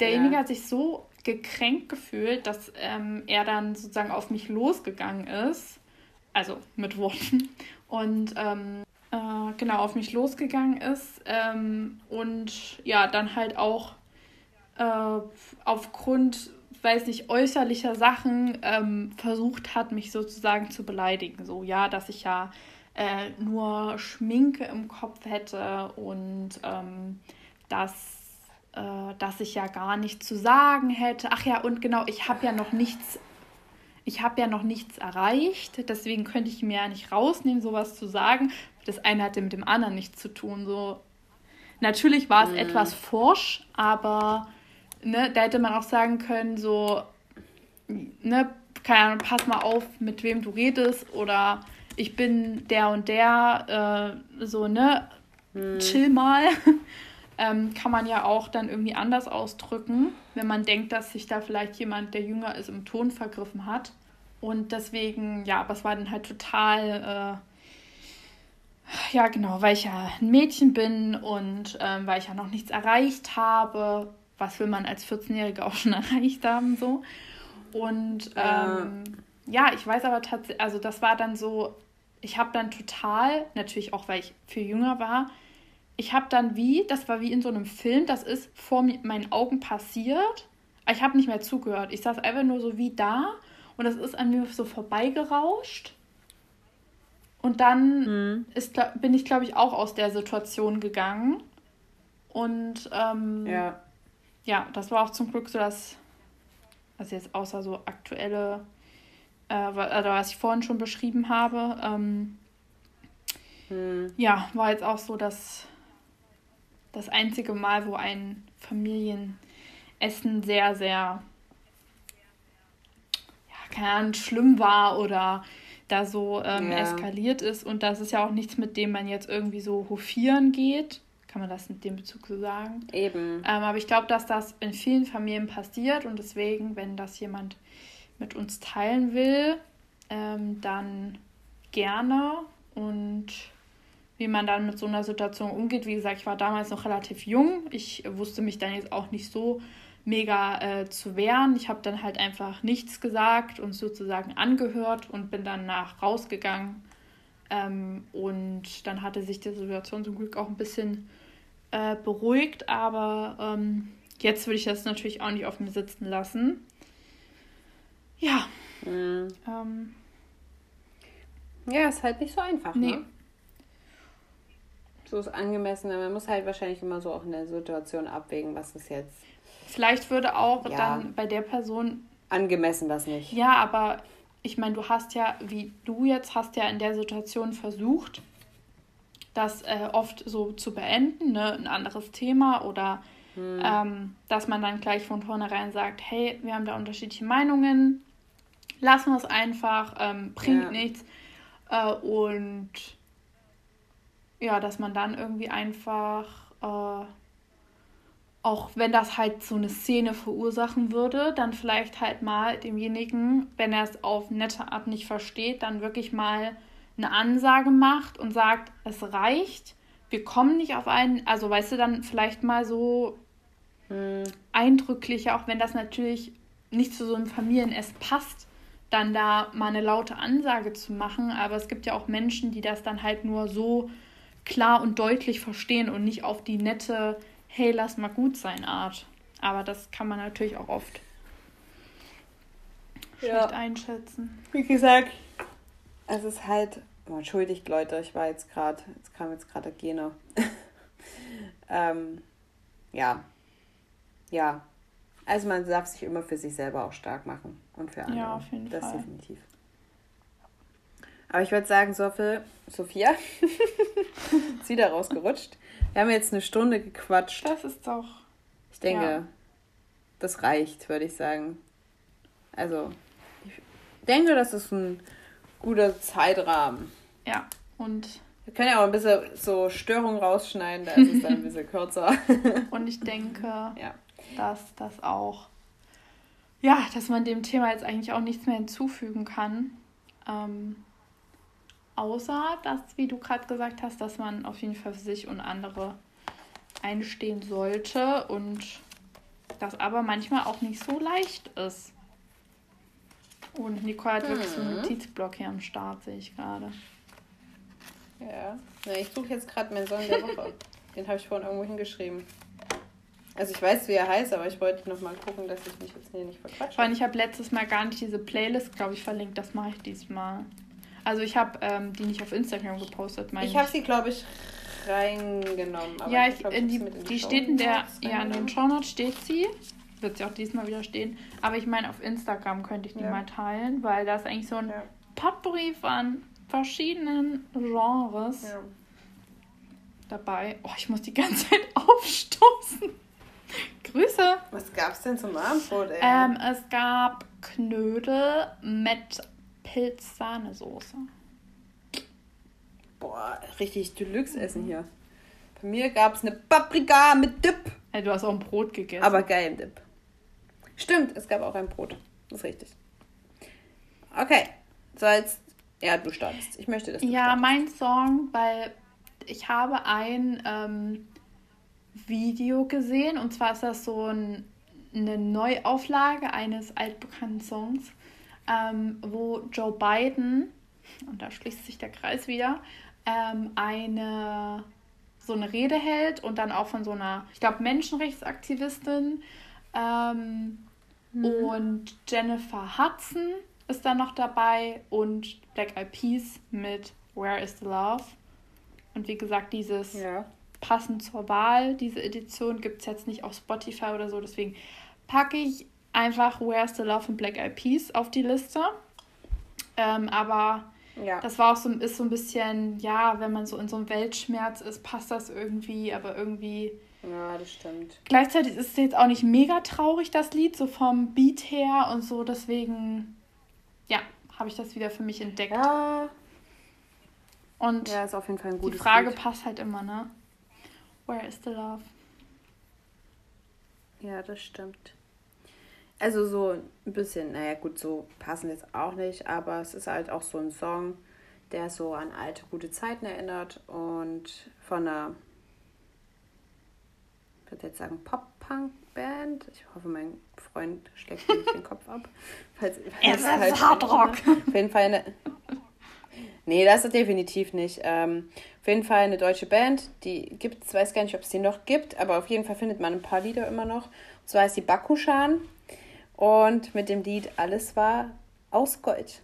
derjenige ja. hat sich so gekränkt gefühlt, dass ähm, er dann sozusagen auf mich losgegangen ist, also mit Worten und ähm, äh, genau auf mich losgegangen ist ähm, und ja, dann halt auch äh, aufgrund, weiß nicht, äußerlicher Sachen ähm, versucht hat, mich sozusagen zu beleidigen. So, ja, dass ich ja äh, nur Schminke im Kopf hätte und ähm, dass, äh, dass ich ja gar nichts zu sagen hätte. Ach ja, und genau, ich habe ja noch nichts ich habe ja noch nichts erreicht, deswegen könnte ich mir ja nicht rausnehmen, sowas zu sagen. Das eine hatte mit dem anderen nichts zu tun. So. Natürlich war es mhm. etwas forsch, aber ne, da hätte man auch sagen können, so, ne, keine Ahnung, pass mal auf, mit wem du redest oder ich bin der und der, äh, so, ne, mhm. chill mal. ähm, kann man ja auch dann irgendwie anders ausdrücken, wenn man denkt, dass sich da vielleicht jemand, der jünger ist, im Ton vergriffen hat. Und deswegen, ja, aber es war dann halt total, äh, ja genau, weil ich ja ein Mädchen bin und ähm, weil ich ja noch nichts erreicht habe. Was will man als 14-Jährige auch schon erreicht haben, so. Und ähm, ja. ja, ich weiß aber tatsächlich, also das war dann so, ich habe dann total, natürlich auch, weil ich viel jünger war, ich habe dann wie, das war wie in so einem Film, das ist vor meinen Augen passiert. Ich habe nicht mehr zugehört. Ich saß einfach nur so wie da und das ist an mir so vorbeigerauscht. Und dann mhm. ist, bin ich, glaube ich, auch aus der Situation gegangen. Und ähm, ja. Ja, das war auch zum Glück so, dass, also jetzt außer so aktuelle, äh, also was ich vorhin schon beschrieben habe, ähm, mhm. ja, war jetzt auch so, dass das einzige Mal, wo ein Familienessen sehr, sehr ja, keine Ahnung, schlimm war oder da so ähm, ja. eskaliert ist. Und das ist ja auch nichts, mit dem man jetzt irgendwie so hofieren geht. Kann man das mit dem Bezug so sagen? Eben. Ähm, aber ich glaube, dass das in vielen Familien passiert und deswegen, wenn das jemand mit uns teilen will, ähm, dann gerne und wie man dann mit so einer Situation umgeht. Wie gesagt, ich war damals noch relativ jung. Ich wusste mich dann jetzt auch nicht so mega äh, zu wehren. Ich habe dann halt einfach nichts gesagt und sozusagen angehört und bin dann nach rausgegangen. Ähm, und dann hatte sich die Situation zum Glück auch ein bisschen äh, beruhigt, aber ähm, jetzt würde ich das natürlich auch nicht auf mir sitzen lassen. Ja. Mhm. Ähm, ja, ist halt nicht so einfach. Nee. Ne? so ist angemessen. Man muss halt wahrscheinlich immer so auch in der Situation abwägen, was ist jetzt. Vielleicht würde auch ja, dann bei der Person. Angemessen was nicht. Ja, aber ich meine, du hast ja, wie du jetzt hast ja in der Situation versucht, das äh, oft so zu beenden, ne? ein anderes Thema oder hm. ähm, dass man dann gleich von vornherein sagt, hey, wir haben da unterschiedliche Meinungen, lassen wir es einfach, ähm, bringt ja. nichts. Äh, und ja, dass man dann irgendwie einfach, äh, auch wenn das halt so eine Szene verursachen würde, dann vielleicht halt mal demjenigen, wenn er es auf nette Art nicht versteht, dann wirklich mal eine Ansage macht und sagt, es reicht, wir kommen nicht auf einen, also weißt du, dann vielleicht mal so hm. eindrücklicher, auch wenn das natürlich nicht zu so einem Familieness passt, dann da mal eine laute Ansage zu machen. Aber es gibt ja auch Menschen, die das dann halt nur so klar und deutlich verstehen und nicht auf die nette, hey, lass mal gut sein Art. Aber das kann man natürlich auch oft ja. schlecht einschätzen. Wie gesagt, es ist halt, oh, entschuldigt Leute, ich war jetzt gerade, jetzt kam jetzt gerade Gene. ähm, ja, ja. Also man darf sich immer für sich selber auch stark machen und für andere. Ja, auf jeden das Fall. Das definitiv. Aber ich würde sagen, Sophie, Sophia ist wieder rausgerutscht. Wir haben jetzt eine Stunde gequatscht. Das ist doch. Ich denke, ja. das reicht, würde ich sagen. Also, ich denke, das ist ein guter Zeitrahmen. Ja, und. Wir können ja auch ein bisschen so Störungen rausschneiden, da ist es dann ein bisschen kürzer. und ich denke, ja. dass das auch. Ja, dass man dem Thema jetzt eigentlich auch nichts mehr hinzufügen kann. Ähm, Außer, dass, wie du gerade gesagt hast, dass man auf jeden Fall für sich und andere einstehen sollte und das aber manchmal auch nicht so leicht ist. Und Nicole hat wirklich so einen mhm. Notizblock hier am Start, sehe ich gerade. Ja. Na, ich suche jetzt gerade meinen Song der Woche. Den habe ich vorhin irgendwo hingeschrieben. Also ich weiß, wie er heißt, aber ich wollte noch mal gucken, dass ich mich jetzt hier nicht verquatsche. Vor allem, ich habe letztes Mal gar nicht diese Playlist, glaube ich, verlinkt. Das mache ich diesmal. Also ich habe ähm, die nicht auf Instagram gepostet, meine Ich habe sie, glaube ich, reingenommen. Aber ja, ich ich, glaub, in ich die, in die steht in der, ja, in den. Shownotes steht sie. Wird sie auch diesmal wieder stehen. Aber ich meine, auf Instagram könnte ich die Ja. mal teilen, weil da ist eigentlich so ein Ja. Potpourri von verschiedenen Genres Ja. dabei. Oh, ich muss die ganze Zeit aufstoßen. Grüße. Was gab's denn zum Abendbrot, ey? Ähm, es gab Knödel mit Pilz-Sahnesoße. Boah, richtig Deluxe-Essen hier. Bei mir gab's eine Paprika mit Dip. Ey, du hast auch ein Brot gegessen. Aber geil im Dip. Stimmt, es gab auch ein Brot. Das ist richtig. Okay, so jetzt. Ja, du startest. Ich möchte, dass du Ja, startest. mein Song, weil ich habe ein ähm, Video gesehen und zwar ist das so ein, eine Neuauflage eines altbekannten Songs, ähm, wo Joe Biden, und da schließt sich der Kreis wieder, ähm, eine so eine Rede hält und dann auch von so einer, ich glaube, Menschenrechtsaktivistin ähm, und Jennifer Hudson ist dann noch dabei und Black Eyed Peas mit Where is the Love. Und wie gesagt, dieses Ja. passend zur Wahl, diese Edition gibt es jetzt nicht auf Spotify oder so, deswegen packe ich einfach Where is the Love von Black Eyed Peas auf die Liste. Ähm, aber Ja. das war auch so, ist so ein bisschen, ja, wenn man so in so einem Weltschmerz ist, passt das irgendwie, aber irgendwie. ja, das stimmt. Gleichzeitig ist es jetzt auch nicht mega traurig, das Lied, so vom Beat her und so, deswegen, ja, habe ich das wieder für mich entdeckt. Ja, Und ja, ist auf jeden Fall ein die gutes Frage Lied. passt halt immer, ne? Where is the love? Ja, das stimmt. Also so ein bisschen, naja gut, so passen jetzt auch nicht, aber es ist halt auch so ein Song, der so an alte gute Zeiten erinnert und von einer, ich würde jetzt sagen, Pop-Punk-Band. Ich hoffe, mein Freund schlägt mir nicht den Kopf ab. Falls, Es falls ist Hardrock. Auf jeden Fall eine. Nee, das ist definitiv nicht. Ähm, auf jeden Fall eine deutsche Band, die gibt es, weiß gar nicht, ob es die noch gibt, aber auf jeden Fall findet man ein paar Lieder immer noch. Und zwar ist die Bakushan und mit dem Lied Alles war aus Gold.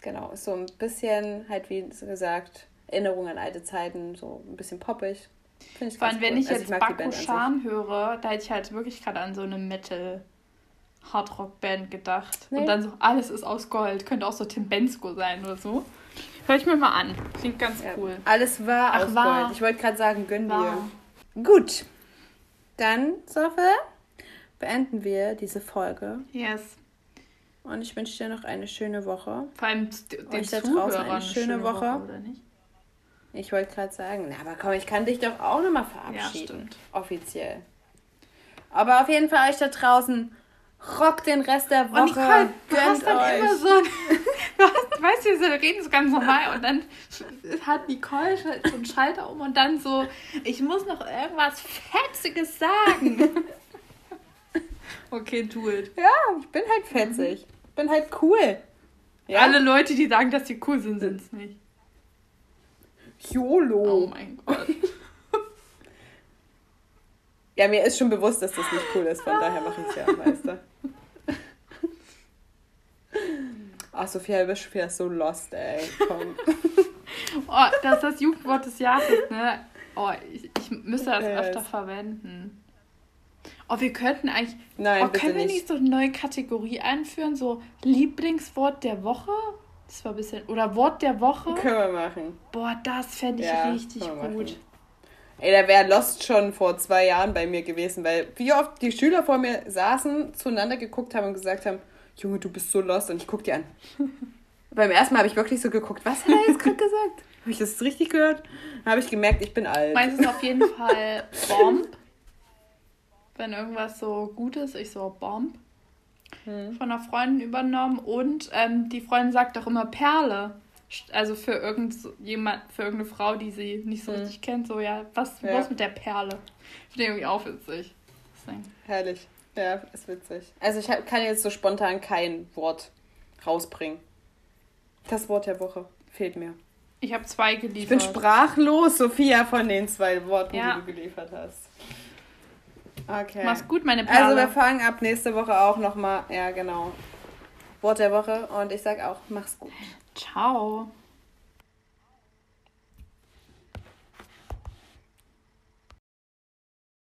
Genau, ist so ein bisschen, halt wie gesagt, Erinnerung an alte Zeiten, so ein bisschen poppig. Finde ich Vor allem, wenn cool. ich Also jetzt sich. Bakushan höre, da hätte ich halt wirklich gerade an so eine Metal Hardrock Band gedacht. Nee. Und dann so, alles ist aus Gold. Könnte auch so Tim Bensko sein oder so. Hör ich mir mal an. Klingt ganz Ja, cool. Alles war Ach, aus war. Gold. Ich wollte gerade sagen, gönn War. dir. Gut. Dann, Sofie, beenden wir diese Folge. Yes. Und ich wünsche dir noch eine schöne Woche. Vor allem den Euch da draußen eine Zuhörern schöne Woche. oder nicht? Ich wollte gerade sagen, na, aber komm, ich kann dich doch auch nochmal Ja, verabschieden. stimmt. offiziell. Aber auf jeden Fall euch da draußen, rockt den Rest der Woche. Und Nicole, du hast dann euch. immer so du hast, weißt du, wir reden so ganz normal und dann hat Nicole so einen Schalter um und dann so, ich muss noch irgendwas Fetziges sagen. Okay, do it. Ja, ich bin halt fetzig. Ich bin halt cool. Ja? Alle Leute, die sagen, dass sie cool sind, sind es nicht. YOLO. Oh mein Gott. Ja, mir ist schon bewusst, dass das nicht cool ist, von daher mache ich es ja, weißt du. Ach, Sophia, du bist schon wieder so lost, ey. Komm. Oh, das ist das Jugendwort des Jahres, ne? Oh, ich, ich müsste das öfter verwenden. Oh, wir könnten eigentlich. Nein, oh, können wir nicht. nicht so eine neue Kategorie einführen? So Lieblingswort der Woche? Das war ein bisschen. Oder Wort der Woche? Können wir machen. Boah, das fände ich Ja, richtig gut. Ey, da wäre Lost schon vor zwei Jahren bei mir gewesen, weil wie oft die Schüler vor mir saßen, zueinander geguckt haben und gesagt haben, Junge, du bist so lost und ich guck dir an. Beim ersten Mal habe ich wirklich so geguckt, was hat er jetzt gerade gesagt? Habe ich das richtig gehört? Dann habe ich gemerkt, ich bin alt. Meins ist auf jeden Fall Bomb. Wenn irgendwas so gut ist, ich so Bomb. Hm. Von einer Freundin übernommen und ähm, die Freundin sagt auch immer Perle. Also für irgend so jemand, für irgendeine Frau, die sie nicht so Hm. richtig kennt, so ja, was Ja. los mit der Perle? Finde ich irgendwie auch witzig. Deswegen. Herrlich. Ja, ist witzig. Also ich kann jetzt so spontan kein Wort rausbringen. Das Wort der Woche fehlt mir. Ich habe zwei geliefert. Ich bin sprachlos, Sophia, von den zwei Worten, Ja. die du geliefert hast. Okay. Mach's gut, meine Perle. Also wir fangen ab nächste Woche auch nochmal, ja genau, Wort der Woche und ich sag auch, mach's gut. Ciao.